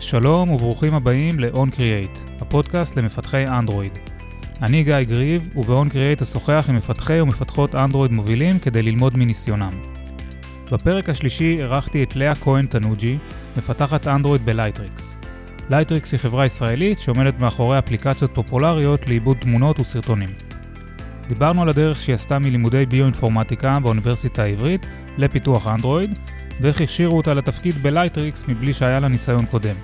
שלום וברוכים הבאים ל-On Create, הפודקאסט למפתחי אנדרואיד. אני גיא גריב, וב-On Create אשוחח עם מפתחי ומפתחות אנדרואיד מובילים כדי ללמוד מניסיונם. בפרק השלישי אירחתי את לאה כהן-טנוג'י, מפתחת אנדרואיד בלייטריקס. לייטריקס היא חברה ישראלית שעומדת מאחורי אפליקציות פופולריות לעיבוד תמונות וסרטונים. דיברנו על הדרך שהיא עשתה מלימודי ביואינפורמטיקה באוניברסיטה העברית לפיתוח אנדרואיד, ואיך הכשירו אותה לתפקיד בלייטריקס מבלי שהיה לה ניסיון קודם.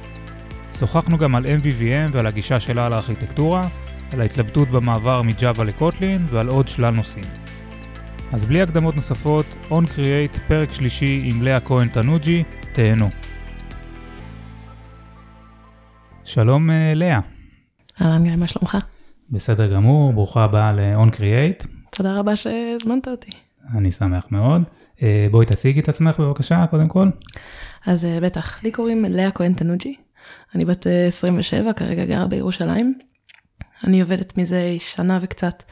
שוחחנו גם על MVVM ועל הגישה שלה לארכיטקטורה, על ההתלבטות במעבר מג'אווה לקוטלין ועל עוד שלל נושאים. אז בלי הקדמות נוספות, On Create, פרק שלישי עם לאה כהן-טנוג'י, תהנו. שלום אה, לאה. אהלן גיא, מה שלומך? בסדר גמור, ברוכה הבאה ל-On Create. תודה רבה שהזמנת אותי. אני שמח מאוד. אה, בואי תציגי את עצמך בבקשה, קודם כל. אז אה, בטח, לי קוראים לאה כהן-טנוג'י. אני בת 27, כרגע גרה בירושלים. אני עובדת מזה שנה וקצת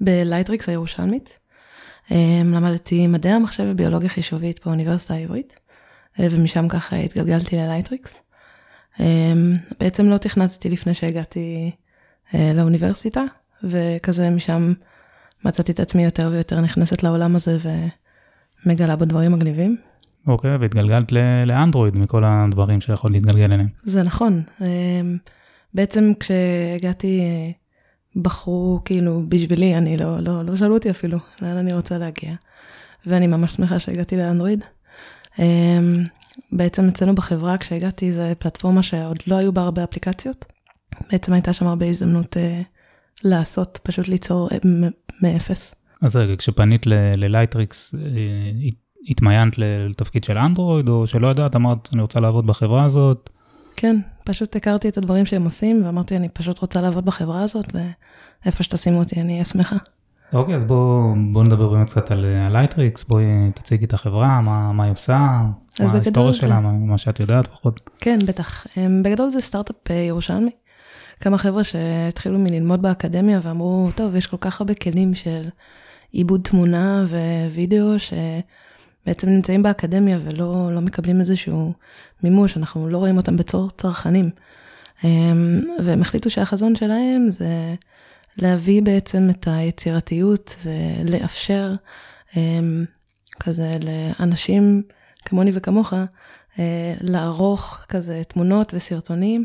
בלייטריקס הירושלמית. למדתי מדעי המחשב וביולוגיה חישובית באוניברסיטה העברית, ומשם ככה התגלגלתי ללייטריקס. בעצם לא תכנתתי לפני שהגעתי לאוניברסיטה, וכזה משם מצאתי את עצמי יותר ויותר נכנסת לעולם הזה ומגלה בו דברים מגניבים. אוקיי, והתגלגלת לאנדרואיד מכל הדברים שיכול להתגלגל אליהם. זה נכון. בעצם כשהגעתי, בחרו כאילו בשבילי, אני לא, לא, לא שאלו אותי אפילו לאן אני רוצה להגיע. ואני ממש שמחה שהגעתי לאנדרואיד. בעצם אצלנו בחברה כשהגעתי זה פלטפורמה שעוד לא היו בה הרבה אפליקציות. בעצם הייתה שם הרבה הזדמנות אה, לעשות, פשוט ליצור אה, מאפס. אז רגע, כשפנית ללייטריקס, אה, התמיינת לתפקיד של אנדרואיד, או שלא ידעת, אמרת, אני רוצה לעבוד בחברה הזאת? כן, פשוט הכרתי את הדברים שהם עושים, ואמרתי, אני פשוט רוצה לעבוד בחברה הזאת, ואיפה שתשימו אותי, אני אהיה שמחה. אוקיי, אז בואו בוא נדבר באמת קצת על לייטריקס, בואי תציגי את החברה, מה, מה היא עושה, מה ההיסטוריה שלה, מה, מה שאת יודעת לפחות. כן, בטח. בגדול זה סטארט-אפ ירושלמי. כמה חבר'ה שהתחילו מללמוד באקדמיה ואמרו, טוב, יש כל כך הרבה כלים של עיבוד תמונה ווידאו, שבעצם נמצאים באקדמיה ולא לא מקבלים איזשהו מימוש, אנחנו לא רואים אותם בתור צרכנים. והם החליטו שהחזון שלהם זה להביא בעצם את היצירתיות ולאפשר כזה לאנשים כמוני וכמוך, לערוך כזה תמונות וסרטונים.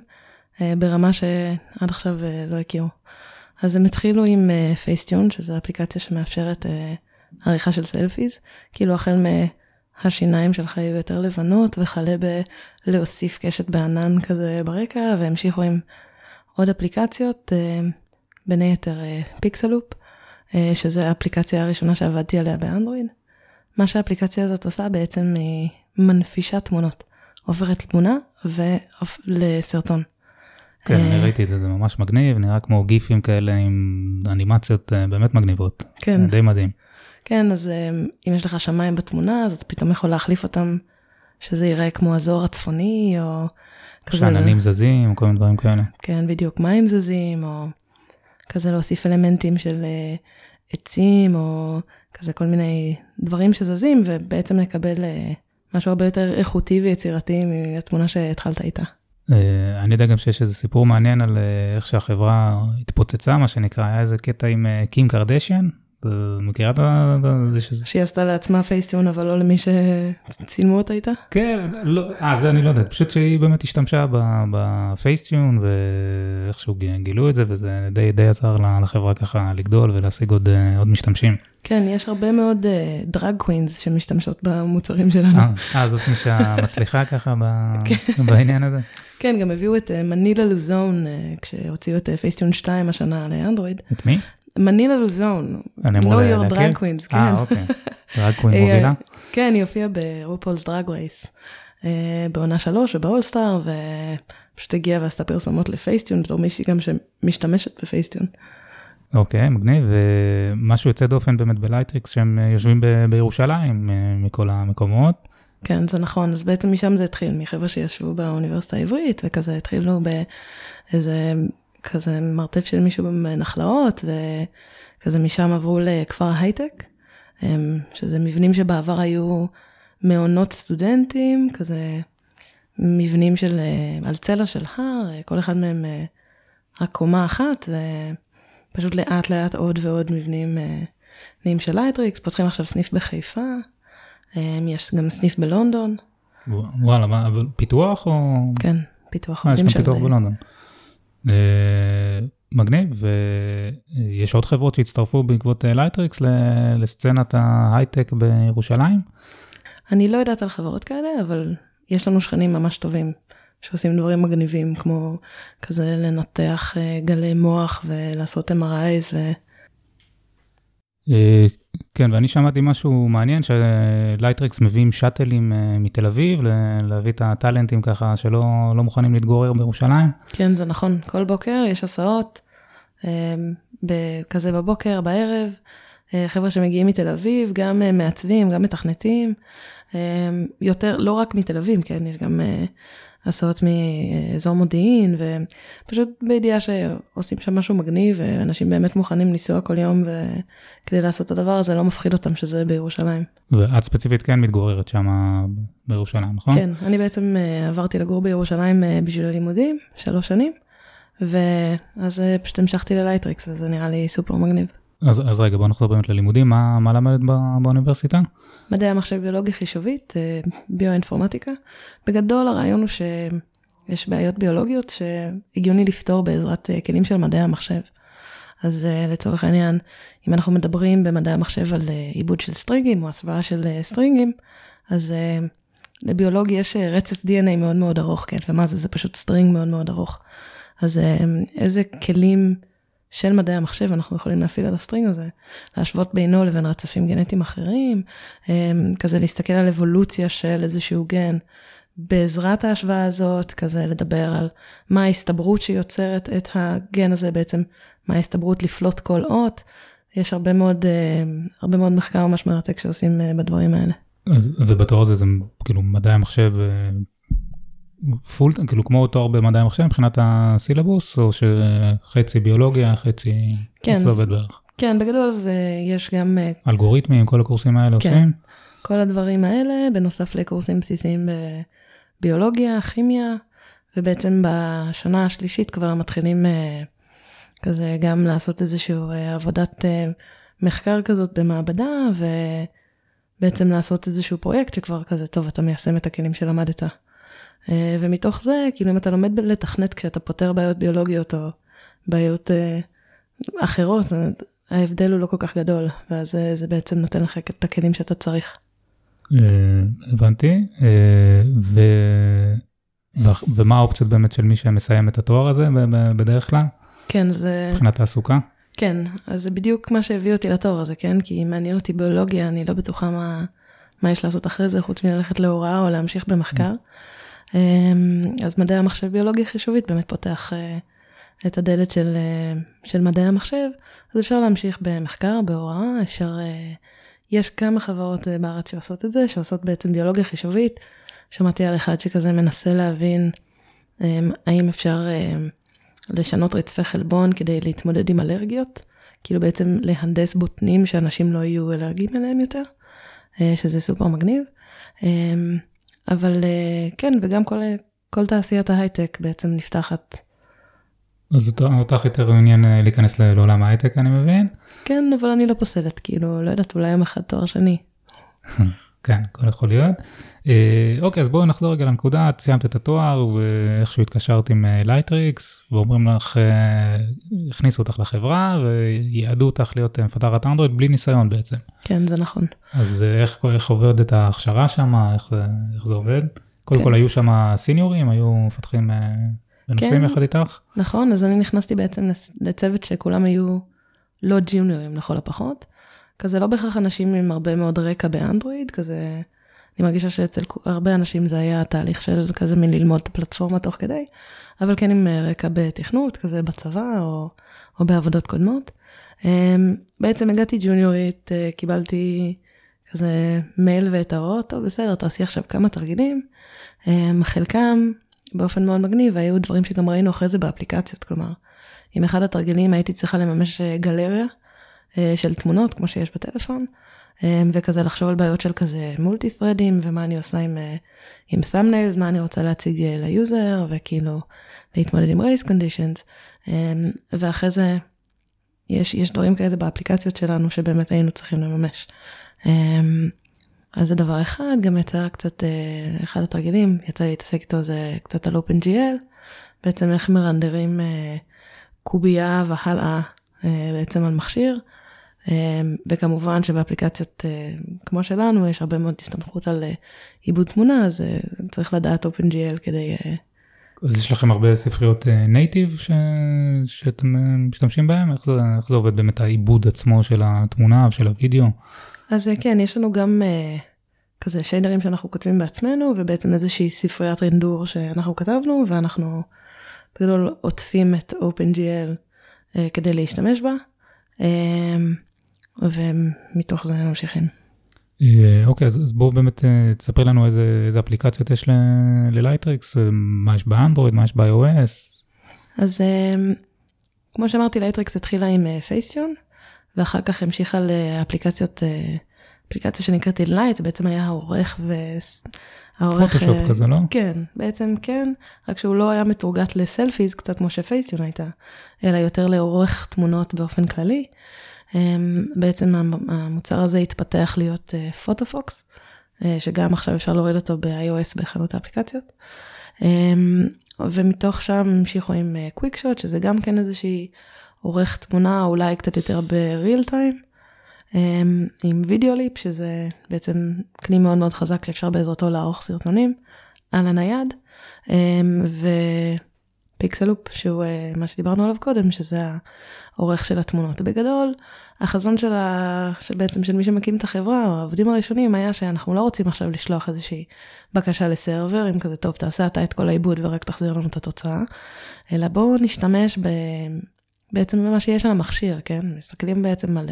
ברמה שעד עכשיו לא הכירו. אז הם התחילו עם פייסטיון, שזו אפליקציה שמאפשרת עריכה של סלפיז, כאילו החל מהשיניים שלך יהיו יותר לבנות, וכלה בלהוסיף קשת בענן כזה ברקע, והמשיכו עם עוד אפליקציות, בין היתר פיקסלופ, שזו האפליקציה הראשונה שעבדתי עליה באנדרואיד. מה שהאפליקציה הזאת עושה בעצם היא מנפישה תמונות, עוברת תמונה ולסרטון. כן, אני ראיתי את זה, זה ממש מגניב, נראה כמו גיפים כאלה עם אנימציות באמת מגניבות. כן. די מדהים. כן, אז אם יש לך שמיים בתמונה, אז אתה פתאום יכול להחליף אותם, שזה ייראה כמו הזוהר הצפוני, או כזה. שעננים זזים, כל מיני דברים כאלה. כן, בדיוק, מים זזים, או כזה להוסיף אלמנטים של עצים, או כזה כל מיני דברים שזזים, ובעצם לקבל משהו הרבה יותר איכותי ויצירתי מהתמונה שהתחלת איתה. אני יודע גם שיש איזה סיפור מעניין על איך שהחברה התפוצצה, מה שנקרא, היה איזה קטע עם קים קרדשיאן, מכירה את זה שזה? שהיא עשתה לעצמה פייסטיון, אבל לא למי שצילמו אותה איתה? כן, לא, אה, זה אני לא יודע, פשוט שהיא באמת השתמשה בפייסטיון, ואיכשהו גילו את זה, וזה די די עזר לחברה ככה לגדול ולהשיג עוד עוד משתמשים. כן, יש הרבה מאוד דרג קווינס שמשתמשות במוצרים שלנו. אה, זאת מי שמצליחה ככה בעניין הזה? כן, גם הביאו את מנילה לוזון, כשהוציאו את פייסטיון 2 השנה לאנדרואיד. את מי? מנילה לוזון, אני אמור להכיר? לא your drag queens, כן. אה, אוקיי. drag queen מובילה? כן, היא הופיעה ב-RuPaul's Drag Race, בעונה שלוש וב-All Stars, ופשוט הגיעה ועשתה פרסומות לפייסטיון, בתור מישהי גם שמשתמשת בפייסטיון. אוקיי, מגניב, ומשהו יוצא דופן באמת בלייטריקס, שהם יושבים בירושלים מכל המקומות. כן, זה נכון, אז בעצם משם זה התחיל, מחבר'ה שישבו באוניברסיטה העברית, וכזה התחילו באיזה... כזה מרתף של מישהו בנחלאות, וכזה משם עברו לכפר הייטק, שזה מבנים שבעבר היו מעונות סטודנטים, כזה מבנים של, על צלע של הר, כל אחד מהם רק קומה אחת, ופשוט לאט לאט עוד ועוד מבנים נהיים של לייטריקס, פותחים עכשיו סניף בחיפה, יש גם סניף בלונדון. וואלה, מה, פיתוח או? כן, פיתוח. אה, יש גם פיתוח בלונדון. מגניב, ויש עוד חברות שהצטרפו בעקבות לייטריקס לסצנת ההייטק בירושלים? אני לא יודעת על חברות כאלה, אבל יש לנו שכנים ממש טובים שעושים דברים מגניבים, כמו כזה לנתח אה, גלי מוח ולעשות MRIs. ו... אה, כן, ואני שמעתי משהו מעניין, שלייטריקס מביאים שאטלים אה, מתל אביב, להביא את הטאלנטים ככה שלא לא מוכנים להתגורר בירושלים. כן, זה נכון, כל בוקר יש הסעות, כזה בבוקר, בערב, חבר'ה שמגיעים מתל אביב, גם מעצבים, גם מתכנתים, יותר, לא רק מתל אביב, כן, יש גם הסעות מאזור מודיעין, ופשוט בידיעה שעושים שם משהו מגניב, ואנשים באמת מוכנים לנסוע כל יום כדי לעשות את הדבר הזה, לא מפחיד אותם שזה בירושלים. ואת ספציפית כן מתגוררת שם בירושלים, נכון? כן, אני בעצם עברתי לגור בירושלים בשביל הלימודים, שלוש שנים, ואז פשוט המשכתי ללייטריקס, וזה נראה לי סופר מגניב. אז, אז רגע, בוא נחזור באמת ללימודים, מה, מה למדת בא, באוניברסיטה? מדעי המחשב ביולוגיה חישובית, אה, ביואינפורמטיקה. בגדול הרעיון הוא שיש בעיות ביולוגיות שהגיוני לפתור בעזרת אה, כלים של מדעי המחשב. אז אה, לצורך העניין, אם אנחנו מדברים במדעי המחשב על עיבוד של strings או השוואה של strings, אז לביולוגיה יש רצף DNA מאוד מאוד ארוך, כן, ומה זה? זה פשוט string מאוד מאוד ארוך. אז איזה כלים של מדעי המחשב אנחנו יכולים להפעיל על ה string הזה, להשוות בינו לבין רצפים גנטיים אחרים, אמ, כזה להסתכל על אבולוציה של איזשהו גן. בעזרת ההשוואה הזאת, כזה לדבר על מה ההסתברות שיוצרת את הגן הזה בעצם, מה ההסתברות לפלוט כל אות. יש הרבה מאוד, אמ, הרבה מאוד מחקר ממש מרתק שעושים אה, בדברים האלה. אז, ובתור הזה זה כאילו מדעי המחשב אה, פול, כאילו כמו תואר במדעי המחשב מבחינת הסילבוס, או שחצי ביולוגיה, חצי... כן, זה עובד בערך. כן, בגדול זה יש גם... אה, אלגוריתמים, כל הקורסים האלה כן, עושים? כל הדברים האלה, בנוסף לקורסים בסיסיים בביולוגיה, כימיה, ובעצם בשנה השלישית כבר מתחילים אה, כזה גם לעשות איזושהי אה, עבודת מחקר כזאת במעבדה, ובעצם לעשות איזשהו פרויקט שכבר כזה, טוב, אתה מיישם את הכלים שלמדת. אה, ומתוך זה, כאילו אם אתה לומד לתכנת כשאתה פותר בעיות ביולוגיות או בעיות אה, אחרות, ההבדל הוא לא כל כך גדול, ואז זה, זה בעצם נותן לך את הכלים שאתה צריך. אה, הבנתי, ו... ומה האופציות באמת של מי שמסיים את התואר הזה בדרך כלל? כן, זה... מבחינת תעסוקה? כן, אז זה בדיוק מה שהביא אותי לתואר הזה, כן? כי מעניין אותי ביולוגיה, אני לא בטוחה מה, מה יש לעשות אחרי זה, חוץ מללכת להוראה או להמשיך במחקר. אמ, אז מדעי המחשב ביולוגיה חישובית באמת פותח אה, את הדלת של, אה, של מדעי המחשב, אז אפשר להמשיך במחקר, בהוראה, אפשר, אה, יש כמה חברות בארץ שעושות את זה, שעושות בעצם ביולוגיה חישובית. שמעתי על אחד שכזה מנסה להבין אמ, האם אפשר לשנות רצפי חלבון כדי להתמודד עם אלרגיות, כאילו בעצם להנדס בוטנים שאנשים לא יהיו אלרגיים אליהם יותר, שזה סופר מגניב. אבל אה, כן, וגם כל, כל תעשיית ההייטק בעצם נפתחת. אז אותך יותר עניין אה, להיכנס לעולם ההייטק, אני מבין? כן, אבל אני לא פוסלת, כאילו, לא יודעת, אולי יום אחד תואר שני. כן, הכל יכול להיות. אה, אוקיי, אז בואו נחזור רגע לנקודה, את סיימת את התואר ואיכשהו התקשרת עם לייטריקס, ואומרים לך, הכניסו אותך לחברה וייעדו אותך להיות מפתחת אנדרואיד בלי ניסיון בעצם. כן, זה נכון. אז איך, איך עובדת ההכשרה שם, איך איך זה עובד? קודם כן. כל היו שם סיניורים, היו מפתחים בנושאים כן, יחד איתך? נכון, אז אני נכנסתי בעצם לצוות שכולם היו לא ג'יוניורים לכל הפחות. כזה לא בהכרח אנשים עם הרבה מאוד רקע באנדרואיד, כזה, אני מרגישה שאצל הרבה אנשים זה היה תהליך של כזה מין ללמוד את הפלטפורמה תוך כדי, אבל כן עם אה, רקע בתכנות, כזה בצבא או, או בעבודות קודמות. אמ, בעצם הגעתי ג'וניורית, אה, קיבלתי כזה מייל והתראות, טוב בסדר, תעשי עכשיו כמה תרגילים. אמ, חלקם באופן מאוד מגניב, היו דברים שגם ראינו אחרי זה באפליקציות, כלומר, עם אחד התרגילים הייתי צריכה לממש אה, גלריה. אה, של תמונות, כמו שיש בטלפון, וכזה לחשוב על בעיות של כזה multi-threading ומה אני עושה עם, עם thumbnails, מה אני רוצה להציג ליוזר וכאילו להתמודד עם race conditions. ואחרי זה יש, יש דברים כאלה באפליקציות שלנו שבאמת היינו צריכים לממש. אז זה דבר אחד, גם יצא קצת, אחד התרגילים, יצא לי להתעסק איתו זה קצת על OpenGL, בעצם איך מרנדרים קובייה והלאה בעצם על מכשיר. וכמובן שבאפליקציות כמו שלנו יש הרבה מאוד הסתמכות על עיבוד תמונה, אז צריך לדעת OpenGL כדי... אז יש לכם הרבה ספריות נייטיב ש... שאתם משתמשים בהם? איך זה, איך זה עובד באמת העיבוד עצמו של התמונה ושל הוידאו? אז כן, יש לנו גם כזה שיידרים שאנחנו כותבים בעצמנו, ובעצם איזושהי ספריית רנדור שאנחנו כתבנו, ואנחנו בגדול עוטפים את OpenGL כדי להשתמש בה. ומתוך זה ממשיכים. אוקיי, אז בואו באמת תספרי לנו איזה, איזה אפליקציות יש ללייטריקס, מה יש באנדרואיד, מה יש ב-iOS. אז כמו שאמרתי, לייטריקס התחילה עם Facetune, ואחר כך המשיכה לאפליקציות, אפליקציה שנקראת Enlight, בעצם היה העורך ו... העורך... פוטושופ כזה, לא? כן, בעצם כן, רק שהוא לא היה מטורגט ל selfies, קצת כמו ש Facetune הייתה, אלא יותר לעורך תמונות באופן כללי. בעצם המוצר הזה התפתח להיות Photofox, שגם עכשיו אפשר להוריד אותו ב-iOS בחנות האפליקציות. ומתוך שם המשיכו עם Quickshot, שזה גם כן איזושהי עורך תמונה, אולי קצת יותר ב real time, עם Videoleap, שזה בעצם כלי מאוד מאוד חזק שאפשר בעזרתו לערוך סרטונים על הנייד. Pixaloop, שהוא מה שדיברנו עליו קודם, שזה העורך של התמונות. בגדול, החזון של ה... שבעצם של מי שמקים את החברה, או העובדים הראשונים, היה שאנחנו לא רוצים עכשיו לשלוח איזושהי בקשה לסרבר, אם כזה, טוב, תעשה אתה את כל העיבוד ורק תחזיר לנו את התוצאה, אלא בואו נשתמש ב... בעצם במה שיש על המכשיר, כן? מסתכלים בעצם על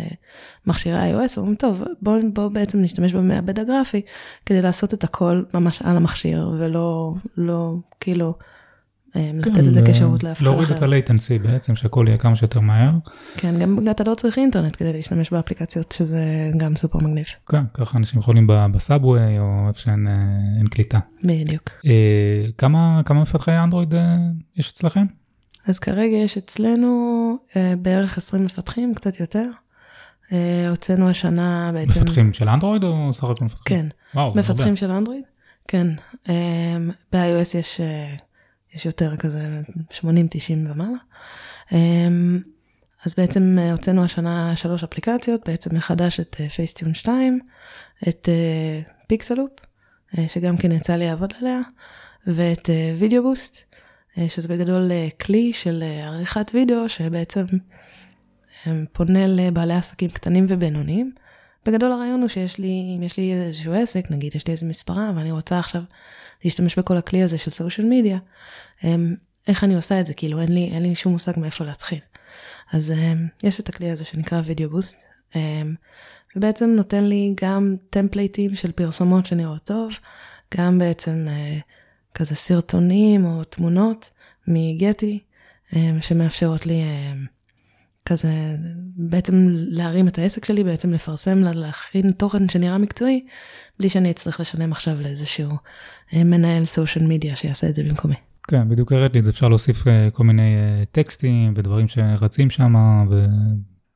מכשירי iOS, ואומרים, טוב, בואו בוא בעצם נשתמש במעבד הגרפי, כדי לעשות את הכל ממש על המכשיר, ולא, לא, כאילו, לתת את זה כשירות לאף אחד אחר. להוריד את ה-latency בעצם, שהכל יהיה כמה שיותר מהר. כן, גם אתה לא צריך אינטרנט כדי להשתמש באפליקציות, שזה גם סופר מגניב. כן, ככה אנשים יכולים בסאבווי, או איפה שאין קליטה. בדיוק. כמה, כמה מפתחי אנדרואיד יש אצלכם? אז כרגע יש אצלנו בערך 20 מפתחים, קצת יותר. הוצאנו השנה בעצם... מפתחים של אנדרואיד או סך הכל מפתחים? כן, וואו, מפתחים של אנדרואיד, כן. ב-iOS יש... יש יותר כזה 80-90 ומעלה. אז בעצם הוצאנו השנה שלוש אפליקציות, בעצם מחדש את Facetune 2, את Pixaloop, שגם כן יצא לי לעבוד עליה, ואת Videoboost, שזה בגדול כלי של עריכת וידאו, שבעצם פונה לבעלי עסקים קטנים ובינוניים. בגדול הרעיון הוא שיש לי, אם יש לי איזשהו עסק, נגיד יש לי איזה מספרה, ואני רוצה עכשיו להשתמש בכל הכלי הזה של social media, איך אני עושה את זה? כאילו אין לי, אין לי שום מושג מאיפה להתחיל. אז יש את הכלי הזה שנקרא וידאו בוסט, ובעצם נותן לי גם טמפלייטים של פרסומות שנראות טוב, גם בעצם כזה סרטונים או תמונות מגטי, שמאפשרות לי כזה בעצם להרים את העסק שלי, בעצם לפרסם, להכין תוכן שנראה מקצועי, בלי שאני אצטרך לשלם עכשיו לאיזשהו מנהל סושיאל מדיה שיעשה את זה במקומי. כן, בדיוק הראית לי, אפשר להוסיף כל מיני טקסטים ודברים שרצים שם,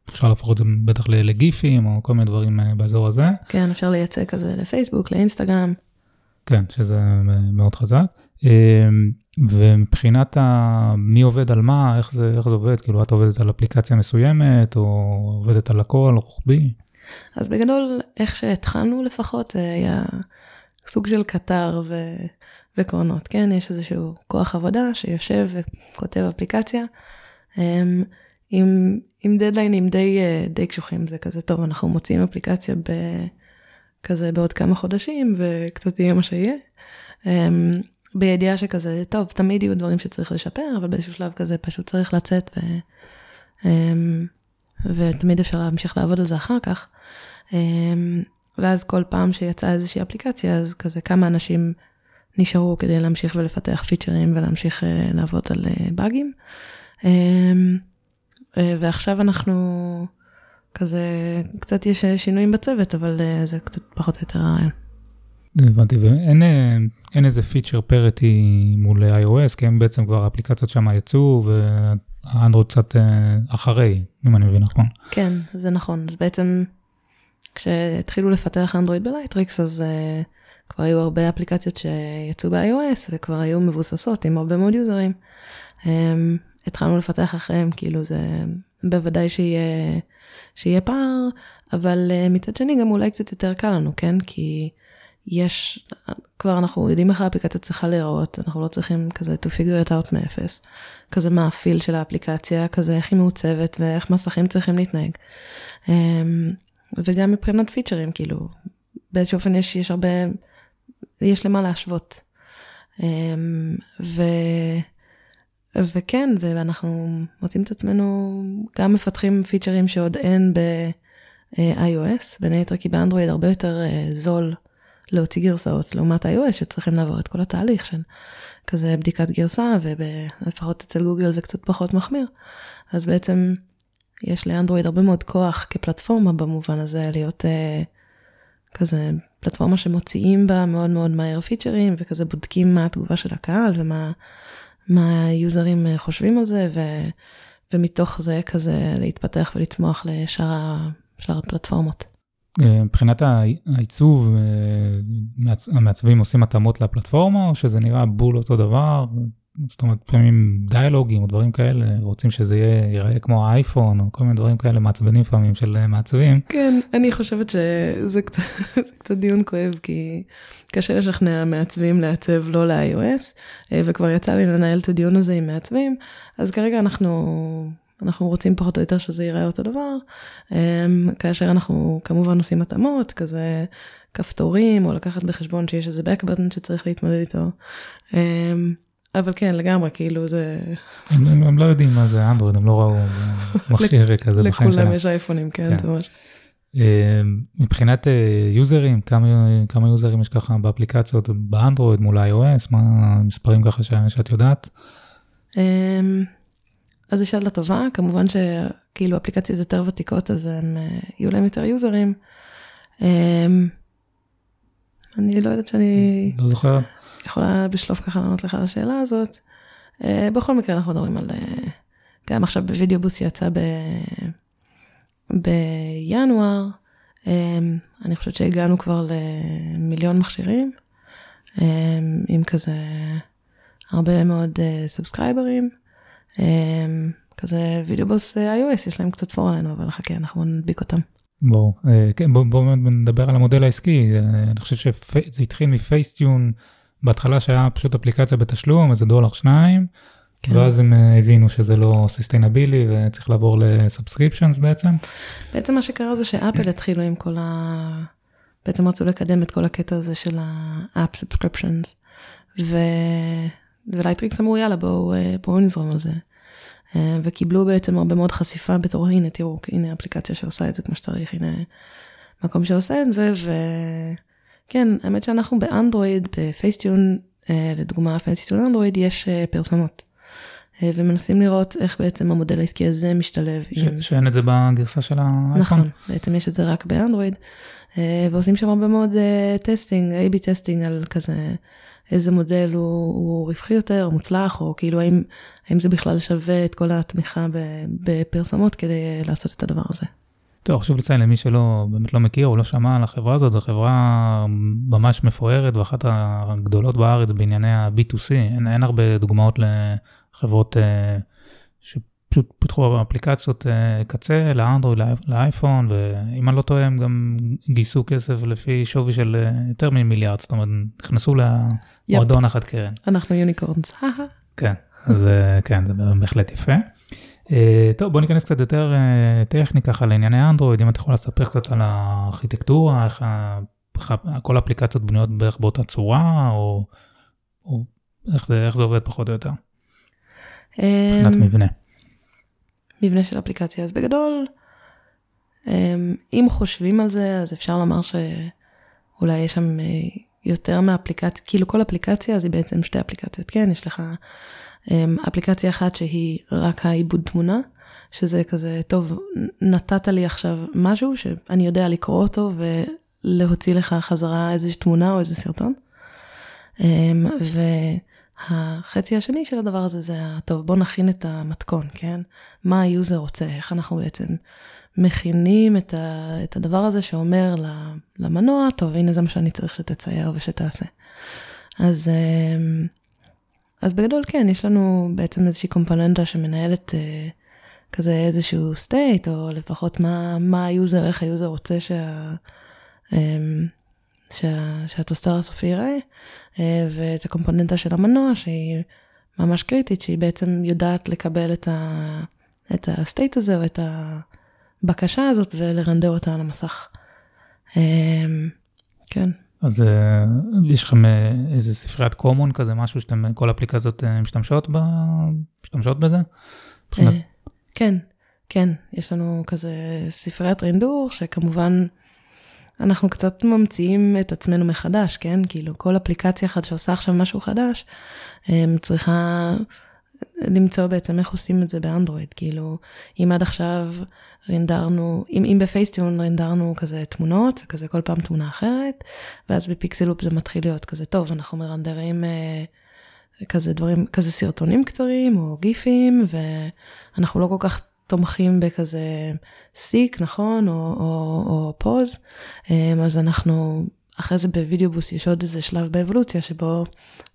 ואפשר להפוך את זה בטח לגיפים או כל מיני דברים באזור הזה. כן, אפשר לייצא כזה לפייסבוק, לאינסטגרם. כן, שזה מאוד חזק. ומבחינת מי עובד על מה, איך זה, איך זה עובד, כאילו את עובדת על אפליקציה מסוימת, או עובדת על הכל, רוחבי? אז בגדול, איך שהתחלנו לפחות, זה היה סוג של קטר ו... וקרונות, כן? יש איזשהו כוח עבודה שיושב וכותב אפליקציה. עם, עם דדליינים די, די קשוחים, זה כזה טוב, אנחנו מוציאים אפליקציה כזה בעוד כמה חודשים, וקצת יהיה מה שיהיה. בידיעה שכזה, טוב, תמיד יהיו דברים שצריך לשפר, אבל באיזשהו שלב כזה פשוט צריך לצאת, ו, ותמיד אפשר להמשיך לעבוד על זה אחר כך. ואז כל פעם שיצאה איזושהי אפליקציה, אז כזה כמה אנשים נשארו כדי להמשיך ולפתח פיצ'רים ולהמשיך לעבוד על באגים. ועכשיו אנחנו כזה, קצת יש שינויים בצוות, אבל זה קצת פחות או יותר הרעיון. הבנתי, ואין אין איזה פיצ'ר פריטי מול iOS, כי הם בעצם כבר האפליקציות שם יצאו, והאנדרואיד קצת אחרי, אם אני מבין נכון. כן, זה נכון. אז בעצם, כשהתחילו לפתח אנדרואיד בלייטריקס, אז uh, כבר היו הרבה אפליקציות שיצאו ב-iOS, וכבר היו מבוססות עם הרבה מאוד users. Um, התחלנו לפתח אחריהם, כאילו זה בוודאי שיהיה, שיהיה פער, אבל uh, מצד שני גם אולי קצת יותר קל לנו, כן? כי יש, כבר אנחנו יודעים איך האפליקציה צריכה להיראות, אנחנו לא צריכים כזה to figure it out מאפס, כזה מה הפיל של האפליקציה, כזה איך היא מעוצבת ואיך מסכים צריכים להתנהג. Um, וגם מבחינת פיצ'רים, כאילו, באיזשהו אופן יש, יש הרבה, יש למה להשוות. Um, ו... וכן, ואנחנו מוצאים את עצמנו גם מפתחים פיצ'רים שעוד אין ב-iOS, בין היתר כי באנדרואיד הרבה יותר uh, זול להוציא גרסאות לעומת iOS שצריכים לעבור את כל התהליך של כזה בדיקת גרסה, ולפחות אצל גוגל זה קצת פחות מחמיר. אז בעצם יש לאנדרואיד הרבה מאוד כוח כפלטפורמה במובן הזה להיות uh, כזה פלטפורמה שמוציאים בה מאוד מאוד מהר פיצ'רים וכזה בודקים מה התגובה של הקהל ומה מה היוזרים אה, חושבים על זה ו, ומתוך זה כזה להתפתח ולצמוח לשאר הפלטפורמות. אה, מבחינת העיצוב, המעצבים עושים התאמות לפלטפורמה או שזה נראה בול אותו דבר? זאת אומרת, לפעמים דיאלוגים או דברים כאלה, רוצים שזה יהיה, ייראה כמו האייפון, או כל מיני דברים כאלה מעצבנים לפעמים של אה, מעצבים. כן, אני חושבת שזה קצת, קצת דיון כואב, כי קשה לשכנע מעצבים לעצב לא ל-iOS, אה, וכבר יצא לי לנהל את הדיון הזה עם מעצבים, אז כרגע אנחנו... אנחנו רוצים פחות או יותר שזה ייראה אותו דבר, אה, כאשר אנחנו כמובן עושים התאמות, כזה כפתורים, או לקחת בחשבון שיש איזה back button שצריך להתמודד איתו. אבל כן, לגמרי, כאילו זה... הם, הם, הם לא יודעים מה זה אנדרואיד, הם לא ראו מכשיר כזה בחיים שלהם. לכולם יש אייפונים, כן, זה ממש. אה, מבחינת אה, יוזרים, כמה, כמה יוזרים יש ככה באפליקציות באנדרואיד מול iOS, מה המספרים ככה ש, שאת יודעת? אמ, אז זו שאלה טובה, כמובן שכאילו אפליקציות יותר ותיקות, אז הם אה, יהיו להם יותר יוזרים. אמ, אני לא יודעת שאני... לא זוכר. יכולה בשלוף ככה לענות לך על השאלה הזאת. Uh, בכל מקרה אנחנו מדברים על, uh, גם עכשיו בווידאו בוס שיצא ב, בינואר, um, אני חושבת שהגענו כבר למיליון מכשירים, um, עם כזה הרבה מאוד subscribers. Um, כזה Videoboost iOS יש להם קצת פור עלינו, אבל חכה, אנחנו נדביק אותם. בואו, כן, בואו בוא נדבר על המודל העסקי, אני חושב שזה התחיל מ Facetune. בהתחלה שהיה פשוט אפליקציה בתשלום, איזה דולר שניים, כן. ואז הם אה, הבינו שזה לא sustainable וצריך לעבור ל subscriptions בעצם. בעצם מה שקרה זה שאפל התחילו עם כל ה... בעצם רצו לקדם את כל הקטע הזה של ה app subscriptions, ו... ולייטריקס אמרו יאללה בואו אה, בוא נזרום על זה. אה, וקיבלו בעצם הרבה מאוד חשיפה בתור הנה תראו הנה אפליקציה שעושה את זה כמו שצריך הנה מקום שעושה את זה ו... כן, האמת שאנחנו באנדרואיד, ב Facetune, אה, לדוגמה Facetune אנדרואיד, יש פרסומות. ומנסים לראות איך בעצם המודל העסקי הזה משתלב. ש- עם... שאין את זה בגרסה של האייפון? נכון, בעצם יש את זה רק באנדרואיד, ועושים שם הרבה מאוד testing, A-B testing על כזה, איזה מודל הוא, הוא רווחי יותר, או מוצלח, או כאילו האם, האם זה בכלל שווה את כל התמיכה בפרסומות כדי לעשות את הדבר הזה. טוב, חשוב לציין למי שלא, באמת לא מכיר או לא שמע על החברה הזאת, זו חברה ממש מפוארת ואחת הגדולות בארץ בענייני ה-B2C. אין, אין הרבה דוגמאות לחברות uh, שפשוט פיתחו אפליקציות uh, קצה לאנדרואיד, לאייפון, ואם אני לא טועה, הם גם גייסו כסף לפי שווי של uh, יותר ממיליארד, זאת אומרת, נכנסו למועדון אחת קרן. אנחנו יוניקורנס. כן, אז כן, זה בהחלט יפה. טוב, בוא ניכנס קצת יותר טכני ככה לענייני אנדרואיד, אם אתה יכול לספר קצת על הארכיטקטורה, איך, כל האפליקציות בנויות בערך באותה צורה, או, או איך, זה, איך זה עובד פחות או יותר, מבחינת מבנה. מבנה של אפליקציה, אז בגדול, um, אם חושבים על זה, אז אפשר לומר שאולי יש שם uh, יותר מאפליקציה, כאילו כל אפליקציה היא בעצם שתי אפליקציות, כן? יש לך... אמ, אפליקציה אחת שהיא רק העיבוד תמונה, שזה כזה, טוב, נתת לי עכשיו משהו שאני יודע לקרוא אותו ולהוציא לך חזרה איזושהי תמונה או איזה סרטון. אמ, והחצי השני של הדבר הזה זה, טוב, בוא נכין את המתכון, כן? מה ה user רוצה, איך אנחנו בעצם מכינים את, ה, את הדבר הזה שאומר למנוע, טוב, הנה זה מה שאני צריך שתצייר ושתעשה. אז, אמ, אז בגדול כן, יש לנו בעצם איזושהי קומפוננטה שמנהלת אה, כזה איזשהו state, או לפחות מה, מה ה user, איך ה user רוצה שה, אמ, שה, שהטוסטר הסופי ייראה, אה, ואת הקומפוננטה של המנוע שהיא ממש קריטית, שהיא בעצם יודעת לקבל את, ה, את הסטייט הזה או את הבקשה הזאת ולרנדר אותה על המסך. אמ, כן. אז אה, יש לכם אה, איזה ספריית קומון כזה, משהו שאתם, כל אפליקציות משתמשות, ב, משתמשות בזה? כן, כן, יש לנו כזה ספריית רינדור, שכמובן אנחנו קצת ממציאים את עצמנו מחדש, כן? כאילו, כל אפליקציה אחת שעושה עכשיו משהו חדש, צריכה למצוא בעצם איך עושים את זה באנדרואיד. כאילו, אם עד עכשיו רינדרנו, אם, אם ב-Facetune רינדרנו כזה תמונות, וכזה כל פעם תמונה אחרת, ואז ב-Pixaloop זה מתחיל להיות כזה, טוב, אנחנו מרנדרים... אה, כזה דברים, כזה סרטונים קצרים או גיפים, ואנחנו לא כל כך תומכים בכזה סיק, נכון? או, או, או פוז. אמ, אז אנחנו, אחרי זה בווידאו בוס יש עוד איזה שלב באבולוציה שבו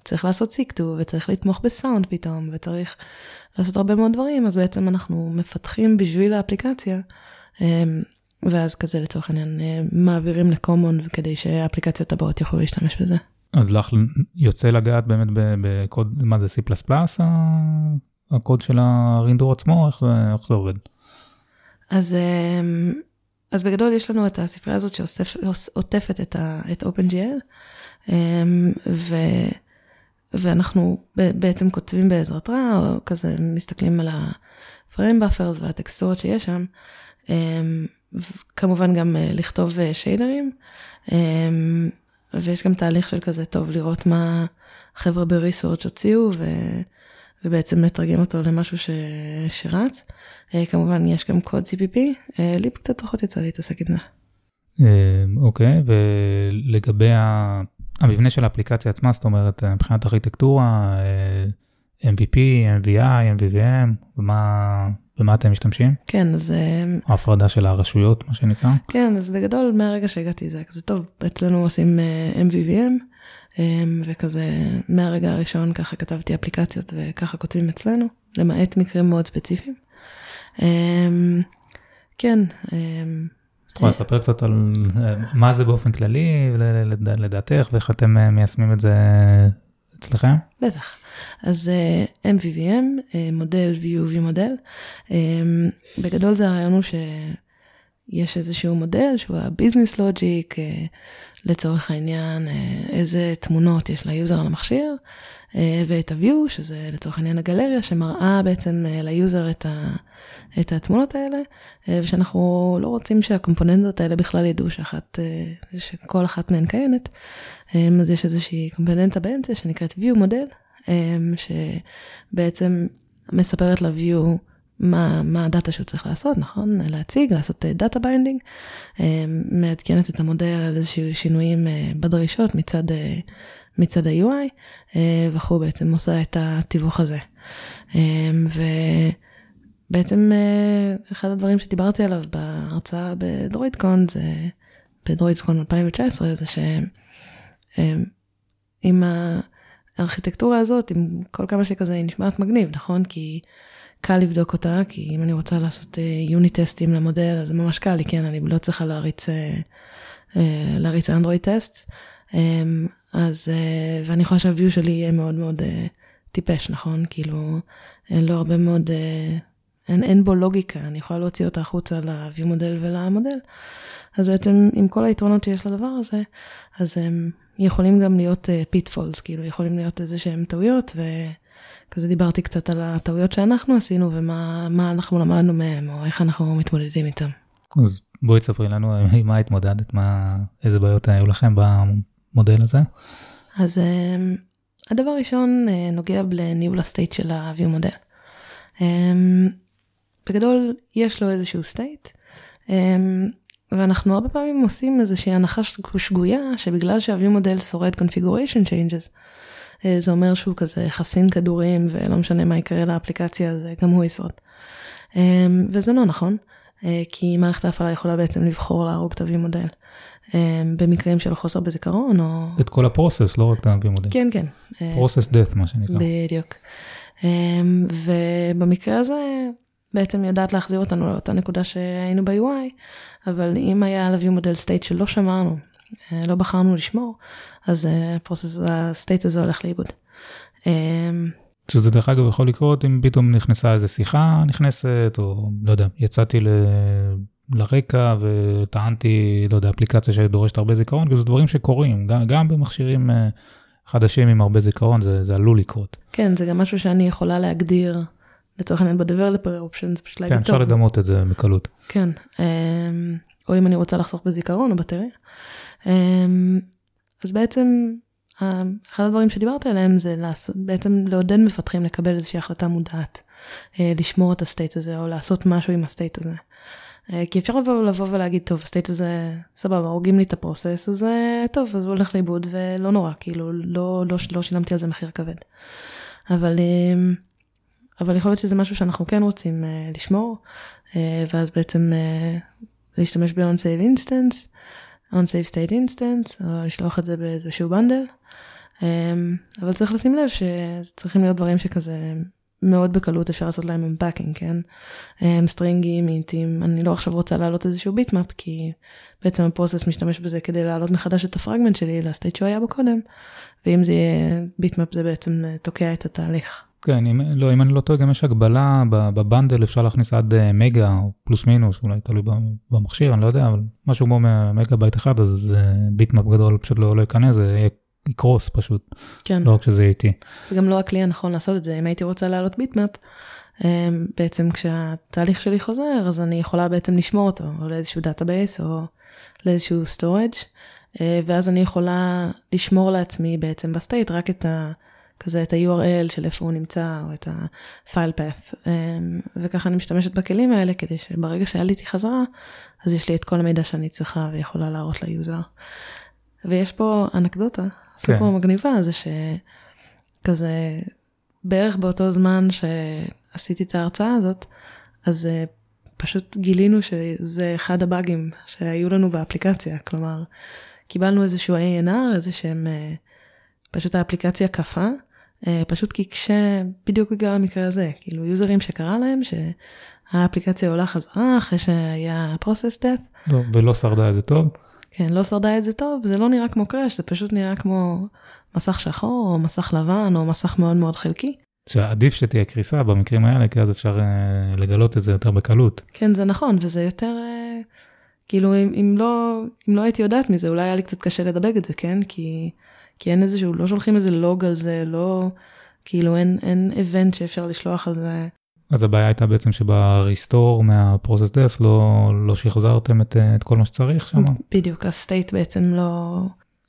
צריך לעשות סיקטו וצריך לתמוך בסאונד פתאום וצריך לעשות הרבה מאוד דברים, אז בעצם אנחנו מפתחים בשביל האפליקציה. אמ, ואז כזה לצורך העניין אה, מעבירים לקומון כדי שהאפליקציות הבאות יוכלו להשתמש בזה. אז לך יוצא לגעת באמת בקוד, מה זה C++, הקוד של הרינדור עצמו, איך זה, איך זה עובד? אז, אמ, אז בגדול יש לנו את הספרייה הזאת שעוטפת את, את OpenGL, אמ, ו, ואנחנו בעצם כותבים בעזרתה, או כזה מסתכלים על ה-frame buffers והטקסטורות שיש שם, אמ, כמובן גם אה, לכתוב שיידרים. אה, ויש גם תהליך של כזה טוב לראות מה החבר'ה בריסורץ' הוציאו, ו... ובעצם לתרגם אותו למשהו ש... שרץ. אה, כמובן יש גם קוד CPP, אה, לי קצת פחות יצא להתעסק עם זה. אה, אוקיי, ולגבי המבנה של האפליקציה עצמה, זאת אומרת, מבחינת ארכיטקטורה, MVP, MVI, MVVM, ומה, במה אתם משתמשים? כן, אז... ההפרדה של הרשויות, מה שנקרא? כן, אז בגדול, מהרגע שהגעתי זה היה כזה טוב, אצלנו עושים MVVM, וכזה מהרגע הראשון ככה כתבתי אפליקציות וככה כותבים אצלנו, למעט מקרים מאוד ספציפיים. אמ, כן. אמ, את יכולה לספר קצת על אה, מה זה באופן כללי לדעתך ואיך אתם אה, מיישמים את זה אצלכם? בטח. אז uh, אה, MVVM, uh, מודל view v מודל, um, בגדול זה הרעיון הוא שיש איזשהו מודל שהוא ה- business logic, אה, לצורך העניין אה, איזה תמונות יש ליוזר על המכשיר, אה, ואת ה-view, שזה לצורך העניין הגלריה, שמראה בעצם אה, ליוזר את, ה, את התמונות האלה, ושאנחנו לא רוצים שהקומפוננטות האלה בכלל ידעו שאחת, שכל אחת מהן קיימת. אז יש איזושהי קומפוננטה באמצע שנקראת view model, שבעצם מספרת ל-view מה, מה הדאטה שהוא צריך לעשות, נכון? להציג, לעשות data binding, מעדכנת את המודל על איזשהו שינויים אה, בדרישות מצד, אה, מצד ה-UI, אה, וכו' בעצם עושה את התיווך הזה. ובעצם אחד הדברים שדיברתי עליו בהרצאה ב-Droidcon, זה ב-Droidcon 2019, זה שעם הארכיטקטורה הזאת, עם כל כמה שכזה היא נשמעת מגניב, נכון? כי קל לבדוק אותה, כי אם אני רוצה לעשות יוניט uh, טסטים למודל, אז זה ממש קל לי, כן, אני לא צריכה להריץ, uh, uh, להריץ אנדרואיד טסט. Um, אז, ואני יכולה שהוויו שלי יהיה מאוד מאוד טיפש, נכון? כאילו, אין לו הרבה מאוד, אין, אין בו לוגיקה, אני יכולה להוציא אותה החוצה לוויו מודל ולמודל. אז בעצם עם כל היתרונות שיש לדבר הזה, אז הם יכולים גם להיות pitfalls, כאילו יכולים להיות איזה שהם טעויות, ו... כזה דיברתי קצת על הטעויות שאנחנו עשינו ומה אנחנו למדנו מהם, או איך אנחנו מתמודדים איתם. אז בואי תספרי לנו עם מה התמודדת, מה, איזה בעיות היו לכם במודל הזה. אז אמ, הדבר הראשון אה, נוגע לניהול ה-state של ה- view model. אמ, בגדול יש לו איזשהו state, אמ, ואנחנו הרבה פעמים עושים איזושהי הנחה שגויה שבגלל שה-view מודל שורד configuration changes, אה, זה אומר שהוא כזה חסין כדורים ולא משנה מה יקרה לאפליקציה, אז גם הוא ישרוד. אמ, וזה לא נכון, אה, כי מערכת ההפעלה יכולה בעצם לבחור להרוג ה-view מודל. אמ, במקרים של חוסר בזיכרון או... את כל הפרוסס, לא רק את ה-view מודל. כן, כן. פרוסס death מה שנקרא. בדיוק. אמ, ובמקרה הזה בעצם יודעת להחזיר אותנו לאותה נקודה שהיינו ב-UI, אבל אם היה ל-view מודל state שלא שמרנו, אה, לא בחרנו לשמור, אז הפרוסס, ה-state הזה הולך לאיבוד. אמ, שזה דרך אגב יכול לקרות אם פתאום נכנסה איזה שיחה נכנסת, או לא יודע, יצאתי ל... לרקע וטענתי, לא יודע, אפליקציה שדורשת הרבה זיכרון, כי זה דברים שקורים, גם, גם במכשירים אה, חדשים עם הרבה זיכרון, זה, זה עלול לקרות. כן, זה גם משהו שאני יכולה להגדיר, לצורך העניין ב-Developer Options, פשוט להגיד כן, אפשר לדמות את זה בקלות. כן, אמ, או אם אני רוצה לחסוך בזיכרון או בטריה. אז בעצם, אחד הדברים שדיברתי עליהם זה לעשות, בעצם לעודד מפתחים לקבל איזושהי החלטה מודעת, אה, לשמור את ה-state הזה או לעשות משהו עם ה-state הזה. אה, כי אפשר לבוא, לבוא ולהגיד, טוב, ה-state הזה, סבבה, הורגים לי את ה-process, אז אה, טוב, אז הוא הולך לאיבוד ולא נורא, כאילו, לא, לא, לא שילמתי על זה מחיר כבד. אבל, אה, אבל יכול להיות שזה משהו שאנחנו כן רוצים לשמור, ואז בעצם להשתמש ב-on-save instance, on-save state instance, או לשלוח את זה באיזשהו bundle. אבל צריך לשים לב שצריכים להיות דברים שכזה מאוד בקלות אפשר לעשות להם unpacking, כן? הם סטרינגים, אינטים, אני לא עכשיו רוצה להעלות איזשהו bitmap, כי בעצם ה-process משתמש בזה כדי להעלות מחדש את ה-fragment שלי ל-state שהוא היה בו קודם, ואם זה יהיה bitmap זה בעצם תוקע את התהליך. כן, אם, לא, אם אני לא טועה, גם יש הגבלה ב-bundle, אפשר להכניס עד אה, מגה או פלוס מינוס, אולי תלוי במכשיר, אני לא יודע, אבל משהו כמו מגה בייט אחד, אז bitmap גדול פשוט לא, לא ייכנס, זה יקרוס פשוט, כן. לא רק שזה יהיה איטי. זה גם לא הכלי הנכון לעשות את זה, אם הייתי רוצה להעלות bitmap, אמ, בעצם כשהתהליך שלי חוזר, אז אני יכולה בעצם לשמור אותו, או לאיזשהו database, או לאיזשהו storage, אה, ואז אני יכולה לשמור לעצמי בעצם ב-state רק את ה... כזה את ה-URL של איפה הוא נמצא, או את ה-file path, אמ, וככה אני משתמשת בכלים האלה כדי שברגע שעליתי חזרה, אז יש לי את כל המידע שאני צריכה ויכולה להראות ליוזר. ויש פה אנקדוטה סופר כן. מגניבה, זה שכזה בערך באותו זמן שעשיתי את ההרצאה הזאת, אז uh, פשוט גילינו שזה אחד הבאגים שהיו לנו באפליקציה, כלומר, קיבלנו איזשהו A&R, איזה שהם, uh, פשוט האפליקציה קפאה, פשוט כי כשה, בדיוק בגלל המקרה הזה, כאילו יוזרים שקרה להם, שהאפליקציה עולה חזרה אחרי שהיה process death. לא, ולא שרדה את זה טוב. כן, לא שרדה את זה טוב, זה לא נראה כמו קראש, זה פשוט נראה כמו מסך שחור, או מסך לבן, או מסך מאוד מאוד חלקי. שעדיף שתהיה קריסה במקרים האלה, כי אז אפשר uh, לגלות את זה יותר בקלות. כן, זה נכון, וזה יותר, uh, כאילו, אם, אם, לא, אם לא הייתי יודעת מזה, אולי היה לי קצת קשה לדבק את זה, כן? כי, כי אין איזשהו, לא שולחים איזה לוג על זה, לא, כאילו, אין, אין איבנט שאפשר לשלוח על זה. אז הבעיה הייתה בעצם שבריסטור מהפרוסס דף לא, לא שחזרתם את, את כל מה שצריך שם? בדיוק, הסטייט בעצם לא...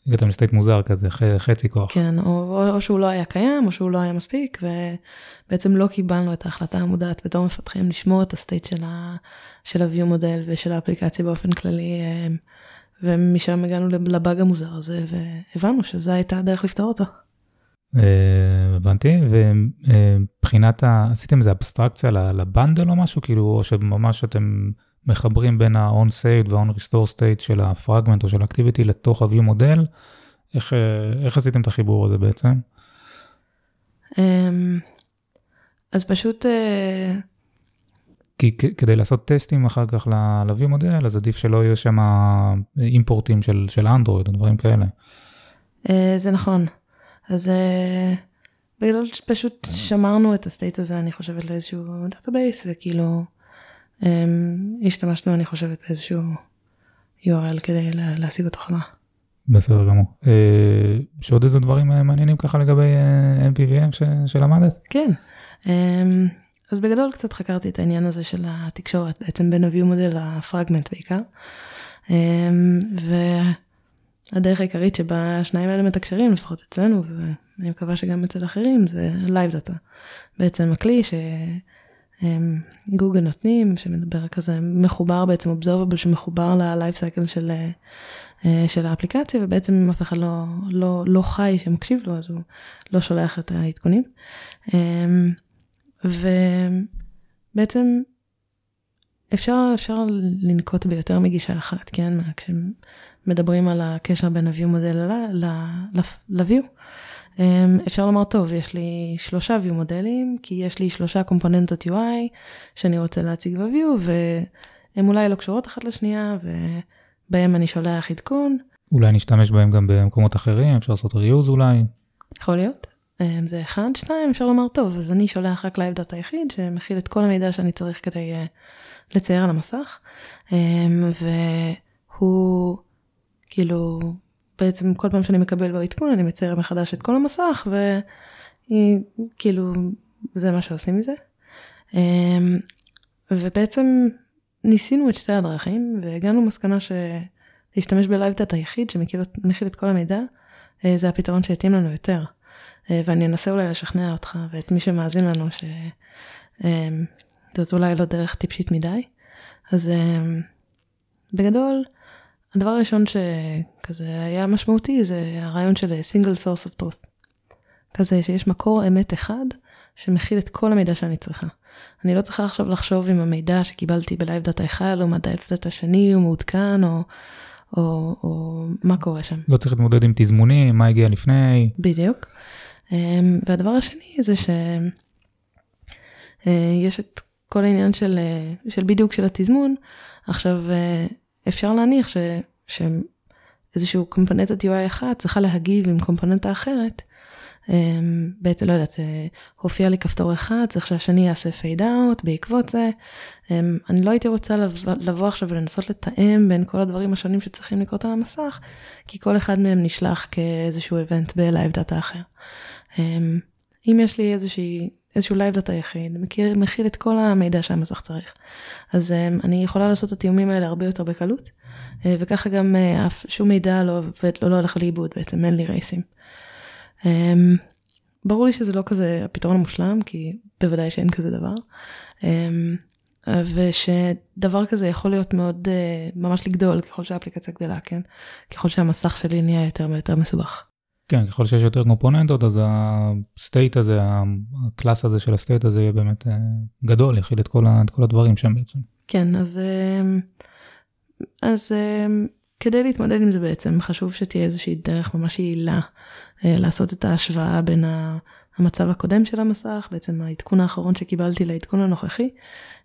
הגעתם לסטייט מוזר כזה, חצי כוח. כן, או, או שהוא לא היה קיים, או שהוא לא היה מספיק, ובעצם לא קיבלנו את ההחלטה המודעת בתור מפתחים לשמור את הסטייט של ה-view מודל ושל האפליקציה באופן כללי, אה, ומשם הגענו לבאג המוזר הזה, והבנו שזו הייתה הדרך לפתור אותו. אה, הבנתי, ומבחינת, ה... עשיתם איזה אבסטרקציה לבנדל או משהו, כאילו, או שממש אתם מחברים בין ה-on state וה-on restore state של ה-fragment או של ה-activity לתוך ה- view model, איך, אה, איך עשיתם את החיבור הזה בעצם? אמ, אז פשוט... אה, כי כדי לעשות טסטים אחר כך ל- view model, אז עדיף שלא יהיו שם אימפורטים של, של אנדרואיד או דברים כאלה. זה נכון. אז אה, בגלל שפשוט שמרנו את ה-state הזה, אני חושבת, לאיזשהו database, וכאילו השתמשנו, אני חושבת, באיזשהו URL כדי לה, להשיג אותו חזרה. בסדר גמור. יש עוד איזה דברים מעניינים ככה לגבי MPVM שלמדת? כן. אז בגדול קצת חקרתי את העניין הזה של התקשורת, בעצם בין ה-view מודל לפרגמנט בעיקר. Um, הדרך העיקרית שבה השניים האלה מתקשרים, לפחות אצלנו, ואני מקווה שגם אצל אחרים, זה Live Data. בעצם הכלי ש... גוגל נותנים, שמדבר כזה מחובר בעצם, observable שמחובר ל-life cycle של, אה, של האפליקציה, ובעצם אם אף אחד לא, לא, לא חי שמקשיב לו, אז הוא לא שולח את העדכונים. ובעצם אפשר, אפשר לנקוט ביותר מגישה אחת, כן? כשמדברים על הקשר בין ה-view מודל ל-view. אמ, אפשר לומר, טוב, יש לי שלושה view מודלים, כי יש לי שלושה קומפוננטות UI שאני רוצה להציג ב-view, והן אולי לא קשורות אחת לשנייה, ובהן אני שולח עדכון. אולי נשתמש בהם גם במקומות אחרים, אפשר לעשות reuse אולי. יכול להיות. אמ, זה אחד, שתיים, אפשר לומר, טוב, אז אני שולח רק live data יחיד, שמכיל את כל המידע שאני צריך כדי אה, לצייר על המסך, אמ, והוא כאילו בעצם כל פעם שאני מקבל בו עדכון אני מצייר מחדש את כל המסך וכאילו זה מה שעושים מזה. אמ, ובעצם ניסינו את שתי הדרכים והגענו למסקנה שלהשתמש ב-live data היחיד שמכיל את כל המידע אה, זה הפתרון שהתאים לנו יותר. אה, ואני אנסה אולי לשכנע אותך ואת מי שמאזין לנו שזאת אמ, אולי לא דרך טיפשית מדי. אז אמ, בגדול הדבר הראשון שכזה היה משמעותי זה הרעיון של single source of truth. כזה שיש מקור אמת אחד שמכיל את כל המידע שאני צריכה. אני לא צריכה עכשיו לחשוב אם המידע שקיבלתי ב-live data אחד או live data שני הוא מעודכן או, או, או מה קורה שם. לא צריך להתמודד עם תזמונים, מה הגיע לפני. בדיוק. אמ, והדבר השני זה שיש אה, את כל העניין של, אה, של בדיוק של התזמון. עכשיו אה, אפשר להניח ש, שאיזשהו קומפוננטת UI אחת צריכה להגיב עם קומפוננטה אחרת. אמ, בעצם לא יודעת, הופיע לי כפתור אחד, צריך שהשני יעשה פייד אאוט בעקבות זה. אמ, אני לא הייתי רוצה לבוא, לבוא עכשיו ולנסות לתאם בין כל הדברים השונים שצריכים לקרות על המסך, כי כל אחד מהם נשלח כאיזשהו event ב-live data אחר. אמ, אם יש לי איזושהי איזשהו live data יחיד, מכיר, מכיל את כל המידע שהמסך צריך. אז um, אני יכולה לעשות את התיאומים האלה הרבה יותר בקלות, uh, וככה גם uh, אף שום מידע לא, לא, לא הולך לאיבוד בעצם, אין לי רייסים. Um, ברור לי שזה לא כזה הפתרון המושלם, כי בוודאי שאין כזה דבר. ושדבר כזה יכול להיות מאוד, uh, ממש לגדול ככל שהאפליקציה גדלה, כן? ככל שהמסך שלי נהיה יותר ויותר מסובך. כן, ככל שיש יותר קומפוננטות, אז ה-state הזה, ה-class הזה של ה-state הזה יהיה באמת אה, גדול, יכיל את כל, את כל הדברים שם בעצם. כן, אז, אה, אז אה, כדי להתמודד עם זה בעצם, חשוב שתהיה איזושהי דרך ממש יעילה לעשות את ההשוואה בין המצב הקודם של המסך, בעצם העדכון האחרון שקיבלתי לעדכון הנוכחי,